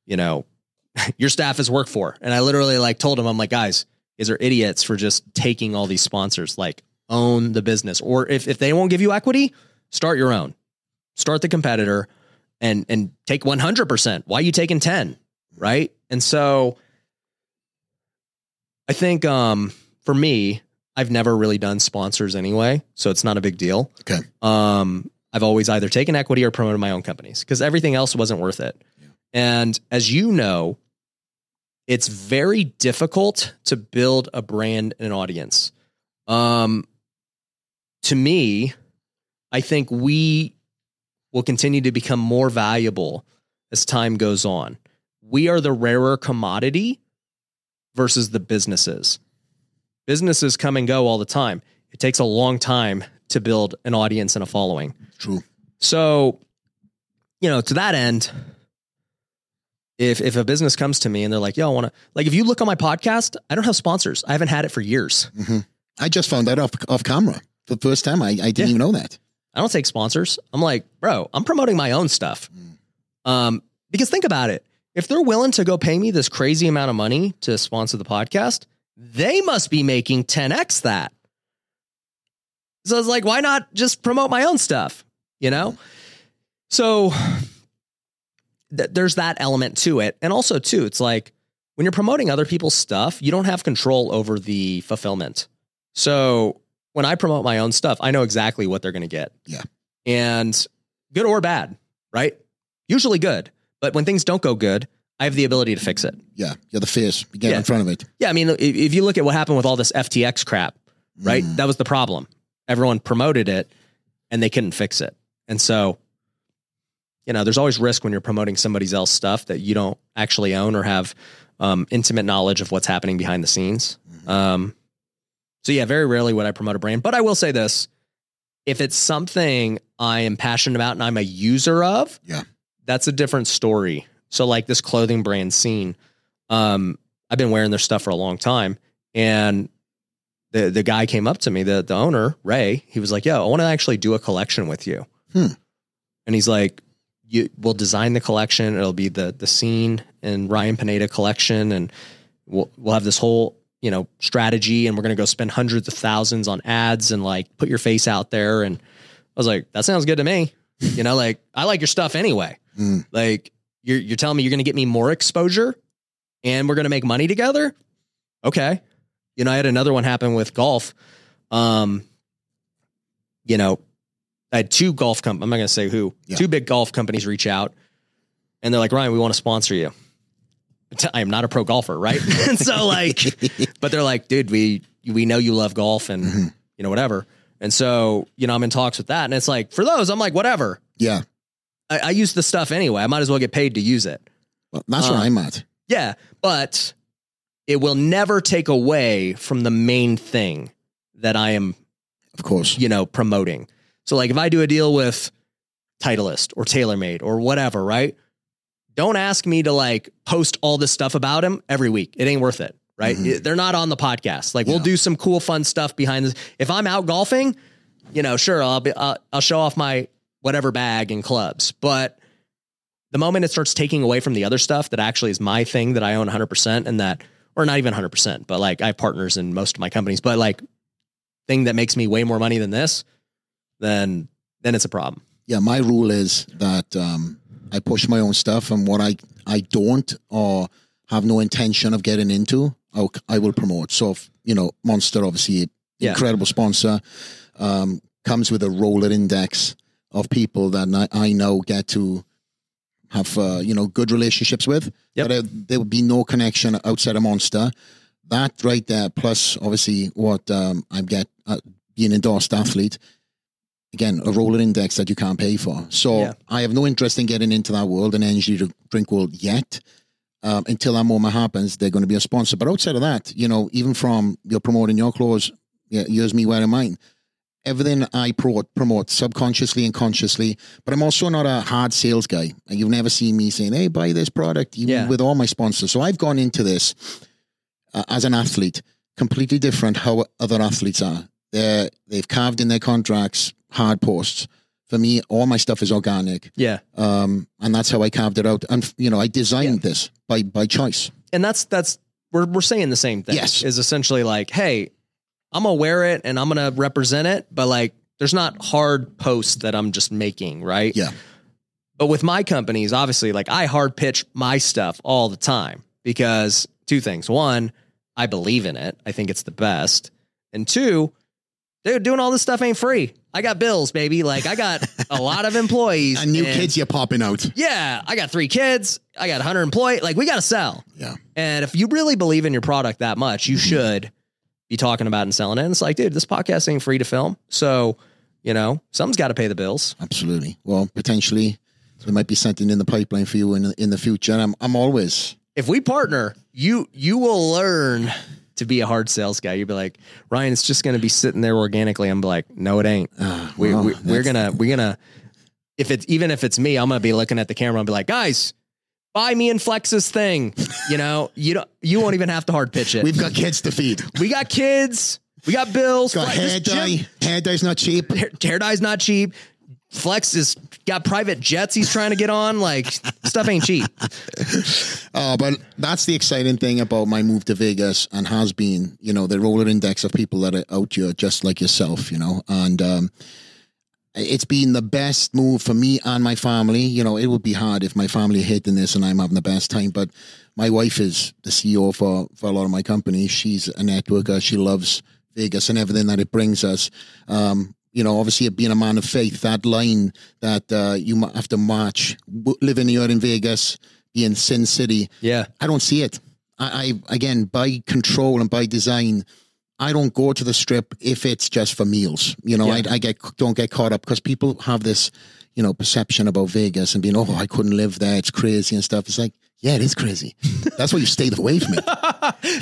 you know, your staff has worked for. And I literally like told them, I'm like, guys, is are idiots for just taking all these sponsors. Like own the business. Or if, if they won't give you equity, start your own. Start the competitor and and take 100%. Why are you taking 10? Right? And so I think um for me, I've never really done sponsors anyway, so it's not a big deal. Okay. Um, I've always either taken equity or promoted my own companies because everything else wasn't worth it. And as you know, it's very difficult to build a brand and an audience. Um, to me, I think we will continue to become more valuable as time goes on. We are the rarer commodity versus the businesses. Businesses come and go all the time. It takes a long time to build an audience and a following. True. So, you know, to that end, if if a business comes to me and they're like, "Yo, I want to," like, if you look on my podcast, I don't have sponsors. I haven't had it for years. Mm-hmm. I just found that off off camera for the first time. I, I didn't Yeah. even know that. I don't take sponsors. I'm like, bro, I'm promoting my own stuff. Um, because think about it. If they're willing to go pay me this crazy amount of money to sponsor the podcast, they must be making 10x that. So it's like, why not just promote my own stuff? You know? So th- there's that element to it. And also, too, it's like when you're promoting other people's stuff, you don't have control over the fulfillment. So when I promote my own stuff, I know exactly what they're going to get. Yeah. And good or bad, right? Usually good. But when things don't go good, I have the ability to fix it. Yeah, you're the face. You get Yeah. in front of it. Yeah. I mean, if, if you look at what happened with all this FTX crap, right? Mm. That was the problem. Everyone promoted it and they couldn't fix it. And so, you know, there's always risk when you're promoting somebody else's stuff that you don't actually own or have um, intimate knowledge of what's happening behind the scenes. Um, so, yeah, very rarely would I promote a brand. But I will say this if it's something I am passionate about and I'm a user of, Yeah. that's a different story. So, like this clothing brand Sene, um, I've been wearing their stuff for a long time. And the the guy came up to me, the the owner, Ray, he was like, Yo, I want to actually do a collection with you. Hmm. And he's like, You we'll design the collection. It'll be the the Sene and Ryan Pineda collection, and we'll we'll have this whole, you know, strategy and we're gonna go spend hundreds of thousands on ads and like put your face out there. And I was like, That sounds good to me. You know, like I like your stuff anyway. Mm. Like you're you're telling me you're gonna get me more exposure and we're gonna make money together? Okay. You know, I had another one happen with golf. Um, you know, I had two golf com I'm not gonna say who, Yeah. two big golf companies reach out and they're like, Ryan, we want to sponsor you. I am not a pro golfer, right? and so like, but they're like, dude, we we know you love golf and Mhm. you know, whatever. And so, you know, I'm in talks with that. And it's like, for those, I'm like, whatever. Yeah, I, I use the stuff anyway. I might as well get paid to use it. well, that's where I'm at. Yeah, but it will never take away from the main thing that I am, Of course. you know, promoting. So like if I do a deal with Titleist or TaylorMade or whatever, right? Don't ask me to like post all this stuff about him every week. It ain't worth it, right? Mhm. They're not on the podcast. Like we'll do some cool fun stuff behind this. If I'm out golfing, you know, sure, I'll be I'll, I'll show off my whatever bag and clubs, but the moment it starts taking away from the other stuff that actually is my thing that I own 100% and that, or not even 100%, but like I have partners in most of my companies, but like thing that makes me way more money than this, then, then it's a problem. Yeah, my rule is that um, I push my own stuff, and what I I don't or have no intention of getting into, I'll, I will promote. So, if, you know, Monster, obviously, Yeah. incredible sponsor, um, comes with a Rolodex of people that I, I know get to have uh, you know good relationships with. Yep. But uh, there would be no connection outside of Monster. That right there, plus obviously what um, I get uh, being endorsed athlete. Again, a Rolodex that you can't pay for. So Yeah. I have no interest in getting into that world and energy to drink world yet. Um, until that moment happens, they're going to be a sponsor. But outside of that, you know, even from you're promoting your clothes, yeah, here's me wearing mine. Everything I pro- promote subconsciously and consciously, but I'm also not a hard sales guy. And you've never seen me saying, "Hey, buy this product," even Yeah. with all my sponsors. So I've gone into this uh, as an athlete, completely different how other athletes are. They're, they've carved in their contracts hard posts. For me, all my stuff is organic, Yeah. um, and that's how I carved it out. And you know, I designed this by by choice. And that's, that's, we're, we're saying the same thing. Yes. Is essentially like, Hey, I'm gonna wear it and I'm gonna represent it, but like, there's not hard posts that I'm just making, right? Yeah. But with my companies, obviously, like I hard pitch my stuff all the time because two things. One, I believe in it. I think it's the best. And two, dude, doing all this stuff ain't free. I got bills, baby. Like I got a lot of employees. And new kids you're popping out. Yeah, I got three kids. I got 100 employees. Like we got to sell. Yeah. And if you really believe in your product that much, you mm-hmm. should be talking about and selling it. And it's like, dude, this podcast ain't free to film. So, you know, something's got to pay the bills. Absolutely. Well, potentially there might be something in the pipeline for you in in the future. And I'm I'm always If we partner, you you will learn to be a hard sales guy. You'd be like, Ryan, it's just going to be sitting there organically. I'm like, no, it ain't. uh, We, well, we, we're gonna we're gonna if it's even if it's me, I'm gonna be looking at the camera and be like, guys, buy me and Flex's thing. You know, you don't you won't even have to hard pitch it. We've got kids to feed. we got kids, we got bills. Got Flex- hair dye. Hair dye's not cheap. hair, hair dye's not cheap. Flex is got private jets he's trying to get on. Like stuff ain't cheap. Oh, but that's the exciting thing about my move to Vegas and has been, you know, the Rolodex of people that are out here just like yourself, you know. And um, it's been the best move for me and my family. You know, it would be hard if my family are hating this and I'm having the best time. But my wife is the CEO for, for a lot of my companies. She's a networker. She loves Vegas and everything that it brings us. Um, you know, obviously being a man of faith, that line that uh, you have to march, living here in Vegas, in Sin City. Yeah. I don't see it. I, I again by control and by design. I don't go to the strip if it's just for meals. You know, Yeah. I, I get don't get caught up because people have this, you know, perception about Vegas and being, oh, I couldn't live there. It's crazy and stuff. It's like, yeah, it is crazy. That's why you stay away from it.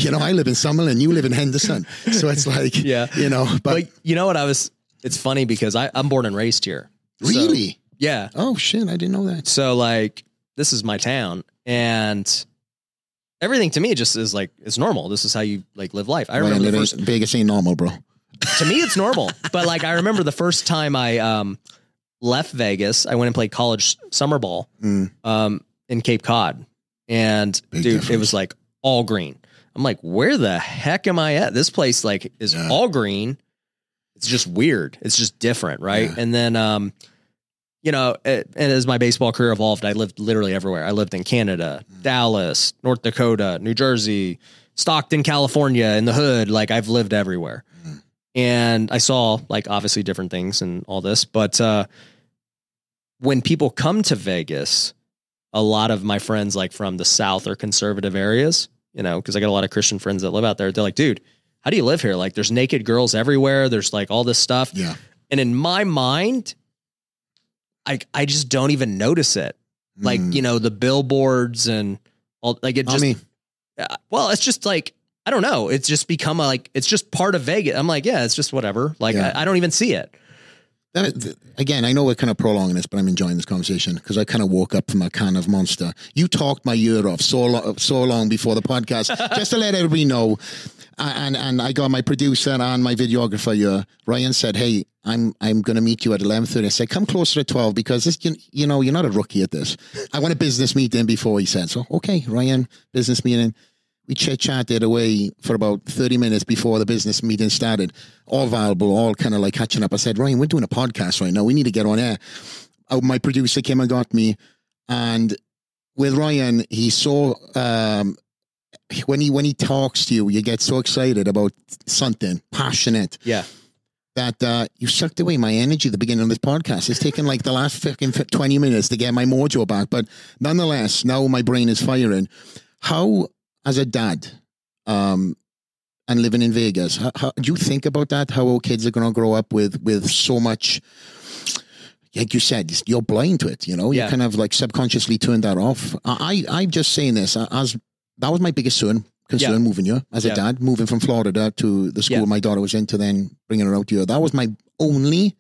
you know, I live in Summerlin, you live in Henderson, so it's like, Yeah. you know, but But you know what? I was. It's funny because I, I'm born and raised here. So- really, yeah. oh shit, I didn't know that. So like, this is my town, and everything to me just is like it's normal. This is how you like live life. I remember it the ain't- first. Vegas ain't normal, bro. To me, it's normal. but like, I remember the first time I um left Vegas. I went and played college summer ball Mm. um in Cape Cod, and Big dude, it difference. was like all green. I'm like, where the heck am I at? This place like is Yeah. all green. It's just weird. It's just different, right? Yeah. And then, um, you know, it, and as my baseball career evolved, I lived literally everywhere. I lived in Canada, Mm. Dallas, North Dakota, New Jersey, Stockton, California, in the hood. Like I've lived everywhere, Mm. and I saw like obviously different things and all this. But uh, when people come to Vegas, a lot of my friends like from the South or conservative areas, you know, because I got a lot of Christian friends that live out there. They're like, dude, how do you live here? Like, there's naked girls everywhere. There's like all this stuff. Yeah. And in my mind, I I just don't even notice it. Like, Mm. you know, the billboards and all like it I just mean, uh, well, it's just like I don't know. It's just become a, like it's just part of Vegas. I'm like, yeah, it's just whatever. Like Yeah. I, I don't even see it. That, again, I know we're kind of prolonging this, but I'm enjoying this conversation because I kind of woke up from a can of Monster. You talked my ear off so long, so long before the podcast, just to let everybody know. And and I got my producer and my videographer here. Ryan said, "Hey, I'm I'm going to meet you at 11:30." I said, "Come closer at 12 because this, you, you know you're not a rookie at this. I want a business meeting before." He said, "So okay, Ryan, business meeting." We chit chatted away for about 30 minutes before the business meeting started. All valuable, all kind of like catching up. I said, Ryan, we're doing a podcast right now. We need to get on air. Uh, my producer came and got me. And with Ryan, he saw um, when he when he talks to you, you get so excited about something, passionate, Yeah. that uh, you sucked away my energy at the beginning of this podcast. It's taken like the last fucking 20 minutes to get my mojo back. But nonetheless, now my brain is firing. How, as a dad, um, and living in Vegas, how, how, do you think about that? How our kids are going to grow up with with so much, like you said, you're blind to it. You know, you kind of like subconsciously turned that off. I, I I'm just saying this as that was my biggest concern. Concern Yeah. moving here as a Yeah. dad, moving from Florida to the school Yeah. my daughter was in to then bringing her out here. That was my only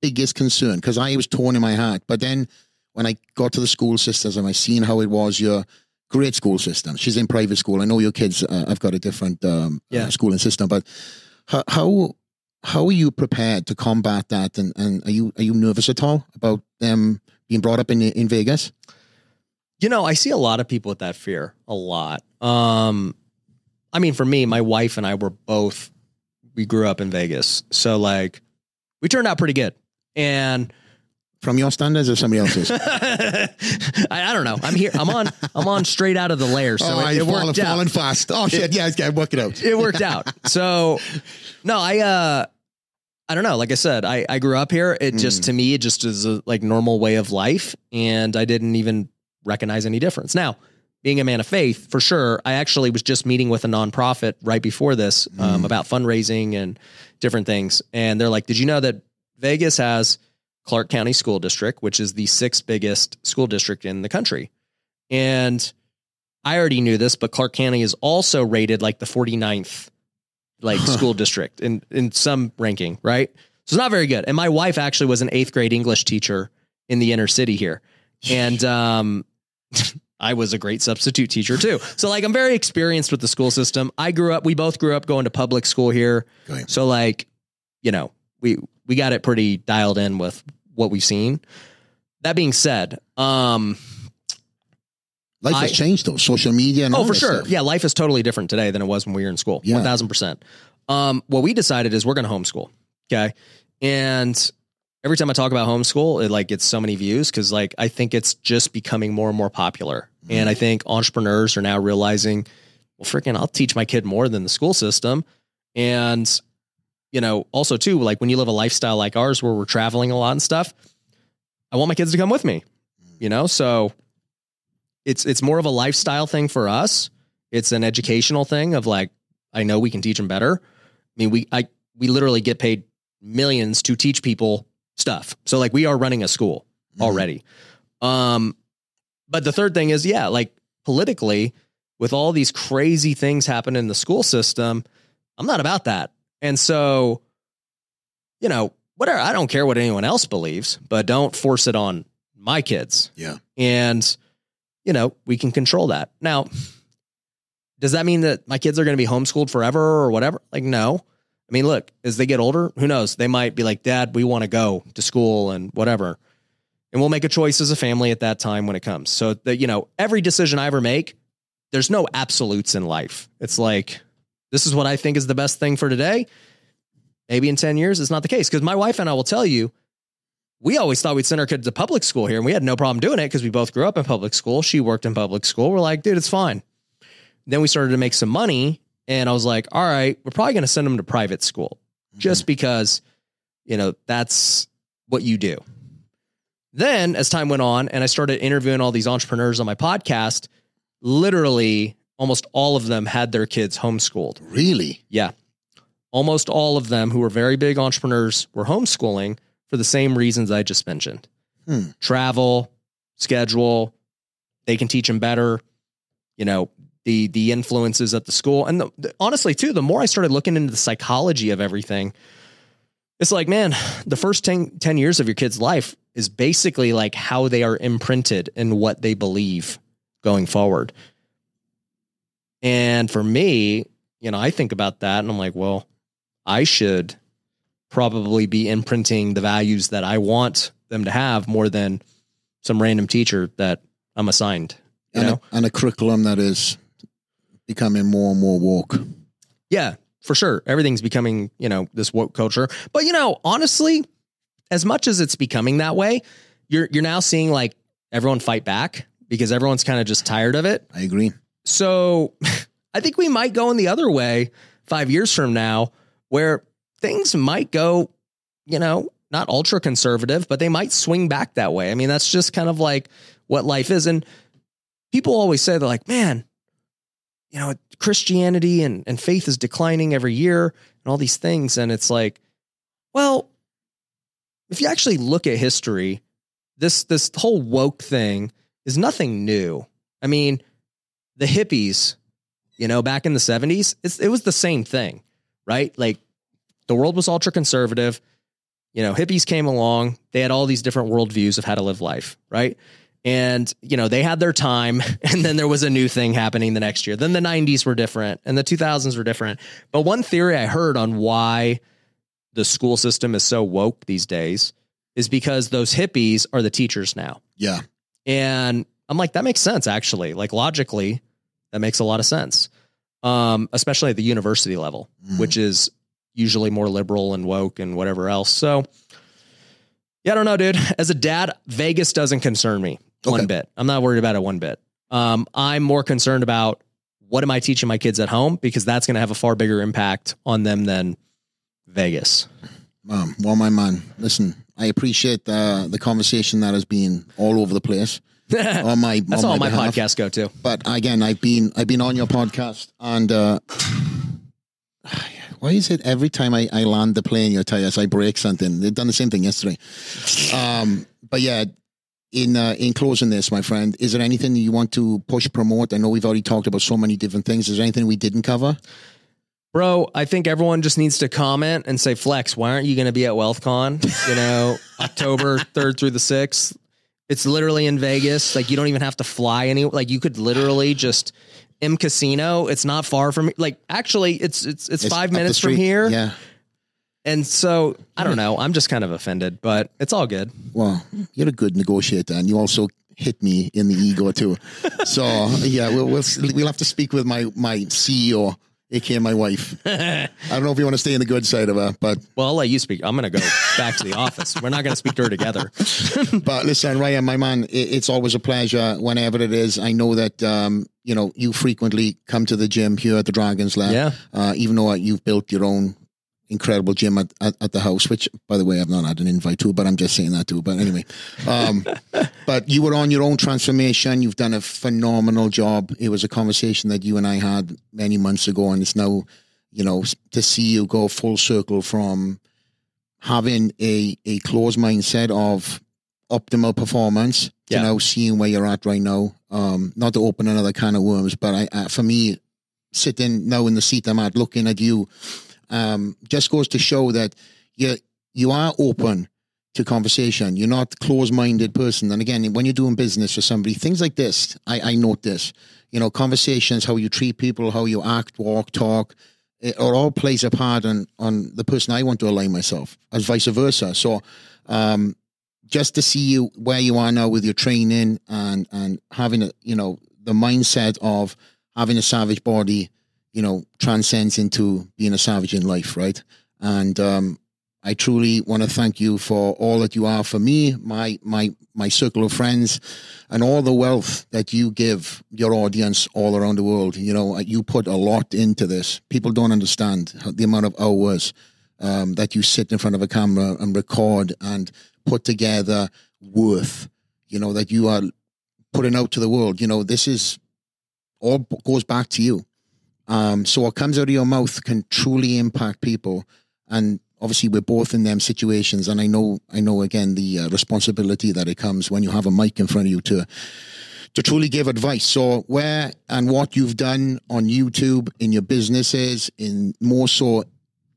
biggest concern because I was torn in my heart. But then when I got to the school systems and I seen how it was, your great school system. She's in private school. I know your kids uh, have got a different um, Yeah. uh, schooling system, but how, how how are you prepared to combat that? And, and are you are you nervous at all about them being brought up in in Vegas? You know, I see a lot of people with that fear a lot. Um, I mean, for me, my wife and I were both, we grew up in Vegas. So, like, we turned out pretty good. And From your standards or somebody else's? I, I don't know. I'm here. I'm on, I'm on straight out of the lair. So oh, it, it falling, worked out. falling fast. Oh shit! Yeah, yeah, work it out. it worked out. So no, I uh I don't know. Like I said, I I grew up here. It just Mm. to me it just is a like normal way of life and I didn't even recognize any difference. Now, being a man of faith, for sure, I actually was just meeting with a nonprofit right before this um, Mm. about fundraising and different things. And they're like, "Did you know that Vegas has Clark County School District, which is the sixth biggest school district in the country?" And I already knew this, but Clark County is also rated like the 49th like school district in in some ranking, right? So it's not very good. And my wife actually was an 8th grade English teacher in the inner city here. And um I was a great substitute teacher too. So like I'm very experienced with the school system. I grew up we both grew up going to public school here. So like, you know, we we got it pretty dialed in with what we've seen. That being said, um Life has I- changed though. Social media and Oh, all for sure. stuff. Yeah, life is totally different today than it was when we were in school. One thousand percent. Um, what we decided is we're going to homeschool. Okay, and every time I talk about homeschool, it like gets so many views because like I think it's just becoming more and more popular. And I think entrepreneurs are now realizing, well, freaking, I'll teach my kid more than the school system. And, you know, also too, like when you live a lifestyle like ours where we're traveling a lot and stuff, I want my kids to come with me, you know? So it's it's more of a lifestyle thing for us. It's an educational thing of like, I know we can teach them better. I mean, we I we literally get paid millions to teach people stuff. So like we are running a school Mhm. already. Um but the third thing is yeah, like politically with all these crazy things happening in the school system, I'm not about that. And so you know, whatever, I don't care what anyone else believes, but don't force it on my kids. Yeah. And you know, we can control that. Now, does that mean that my kids are going to be homeschooled forever or whatever? Like no. I mean, look, as they get older, who knows? They might be like, "Dad, we want to go to school and whatever." And we'll make a choice as a family at that time when it comes. So that you know, every decision I ever make, there's no absolutes in life. It's like this is what I think is the best thing for today. Maybe in 10 years it's not the case because my wife and I will tell you we always thought we'd send our kids to public school here and we had no problem doing it because we both grew up in public school. She worked in public school. We're like, dude, it's fine. Then we started to make some money and I was like, all right, we're probably going to send them to private school mm-hmm. just because, you know, that's what you do. Then as time went on and I started interviewing all these entrepreneurs on my podcast, literally almost all of them had their kids homeschooled. really. Yeah. Almost all of them who were very big entrepreneurs were homeschooling for the same reasons I just mentioned. Hmm. Travel, schedule, they can teach them better, you know, the the influences at the school. And the, the- honestly too, the more I started looking into the psychology of everything, it's like, man, the first 10, 10 years of your kid's life is basically like how they are imprinted and what they believe going forward. And for me, you know, I think about that and I'm like, well, I should probably be imprinting the values that I want them to have more than some random teacher that I'm assigned. You And know? a, and a curriculum that is becoming more and more woke. Yeah, for sure. Everything's becoming, you know, this woke culture. But you know, honestly, as much as it's becoming that way, you're you're now seeing like everyone fight back because everyone's kind of just tired of it. I agree. So I think we might go in the other way five years from now, where things might go, you know, not ultra conservative, but they might swing back that way. I mean, that's just kind of like what life is. And people always say, they're like, man, you know, Christianity and, and faith is declining every year and all these things. And it's like, well, if you actually look at history, this this whole woke thing is nothing new. I mean, the hippies, you know, back in the 70s, it's, it was the same thing, right? Like the world was ultra conservative. You know, hippies came along. They had all these different worldviews of how to live life, right? And, you know, they had their time. And then there was a new thing happening the next year. Then the 90s were different and the 2000s were different. But one theory I heard on why the school system is so woke these days is because those hippies are the teachers now. Yeah. And I'm like, that makes sense, actually. Like logically, that makes a lot of sense. Um, especially at the university level, Mm. which is usually more liberal and woke and whatever else. So yeah, I don't know, dude. As a dad, Vegas doesn't concern me one bit. I'm not worried about it one bit. Um, I'm more concerned about what am I teaching my kids at home because that's going to have a far bigger impact on them than Vegas. Mom, well, my mom, listen, I appreciate uh, the conversation that has been all over the place on my That's on all my behalf. podcasts go to. But again, I've been I've been on your podcast, and uh, why is it every time I, I land the plane, your tires, I break something? They've done the same thing yesterday. Um, but yeah, in uh, in closing this, my friend, is there anything you want to push promote? I know we've already talked about so many different things. Is there anything we didn't cover? Bro, I think everyone just needs to comment and say, Flex, why aren't you going to be at WealthCon? You know, October 3rd through the 6th. It's literally in Vegas. Like, you don't even have to fly anywhere. Like, you could literally just M Casino. It's not far from like actually it's it's it's, It's five minutes from here. Yeah. And so I don't know. I'm just kind of offended, but it's all good. Well, you're a good negotiator, and you also hit me in the ego too. So yeah, we'll we'll we'll have to speak with my my CEO aka my wife. I don't know if you want to stay in the good side of her, but Well, I'll let you speak. I'm going to go back to the office. We're not going to speak to her together. but listen, Ryan, my man, it, it's always a pleasure whenever it is. I know that um, you know you frequently come to the gym here at the Dragon's Lair. Yeah. Uh, even though you've built your own incredible gym at, at, at the house, which by the way I've not had an invite to, but I'm just saying that too. But anyway, um, but you were on your own transformation. You've done a phenomenal job. It was a conversation that you and I had many months ago, and it's now, you know, to see you go full circle from having a a closed mindset of optimal performance to Yeah. now seeing where you're at right now. Um, not to open another can of worms, but I, uh, for me, sitting now in the seat I'm at, looking at you, um, just goes to show that you you are open to conversation. You're not a closed minded person. And again, when you're doing business with somebody, things like this, I, I note this. You know, conversations, how you treat people, how you act, walk, talk, it, it all plays a part on on the person I want to align myself, as vice versa. So, um, just to see you where you are now with your training and and having a you know the mindset of having a savage body, you know, transcends into being a savage in life, right? And um, I truly want to thank you for all that you are for me, my my my circle of friends, and all the wealth that you give your audience all around the world. You know, you put a lot into this. People don't understand the amount of hours um, that you sit in front of a camera and record and put together worth. You know that you are putting out to the world. You know, this is all goes back to you. Um, so what comes out of your mouth can truly impact people, and obviously we're both in them situations. And I know, I know again the uh, responsibility that it comes when you have a mic in front of you to to truly give advice. So where and what you've done on YouTube in your businesses, in more so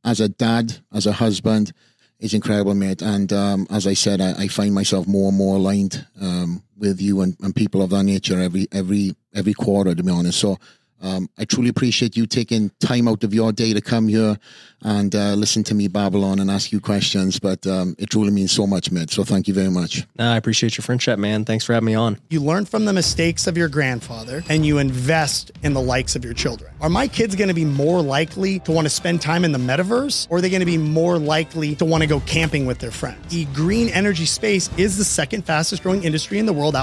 as a dad, as a husband, is incredible, mate. And um, as I said, I, I find myself more and more aligned um, with you and, and people of that nature every every every quarter, to be honest. So um, I truly appreciate you taking time out of your day to come here and uh, listen to me babble on and ask you questions. But um, it truly means so much, mate. So thank you very much. No, I appreciate your friendship, man. Thanks for having me on. You learn from the mistakes of your grandfather and you invest in the likes of your children. Are my kids going to be more likely to want to spend time in the metaverse or are they going to be more likely to want to go camping with their friends? The green energy space is the second fastest growing industry in the world out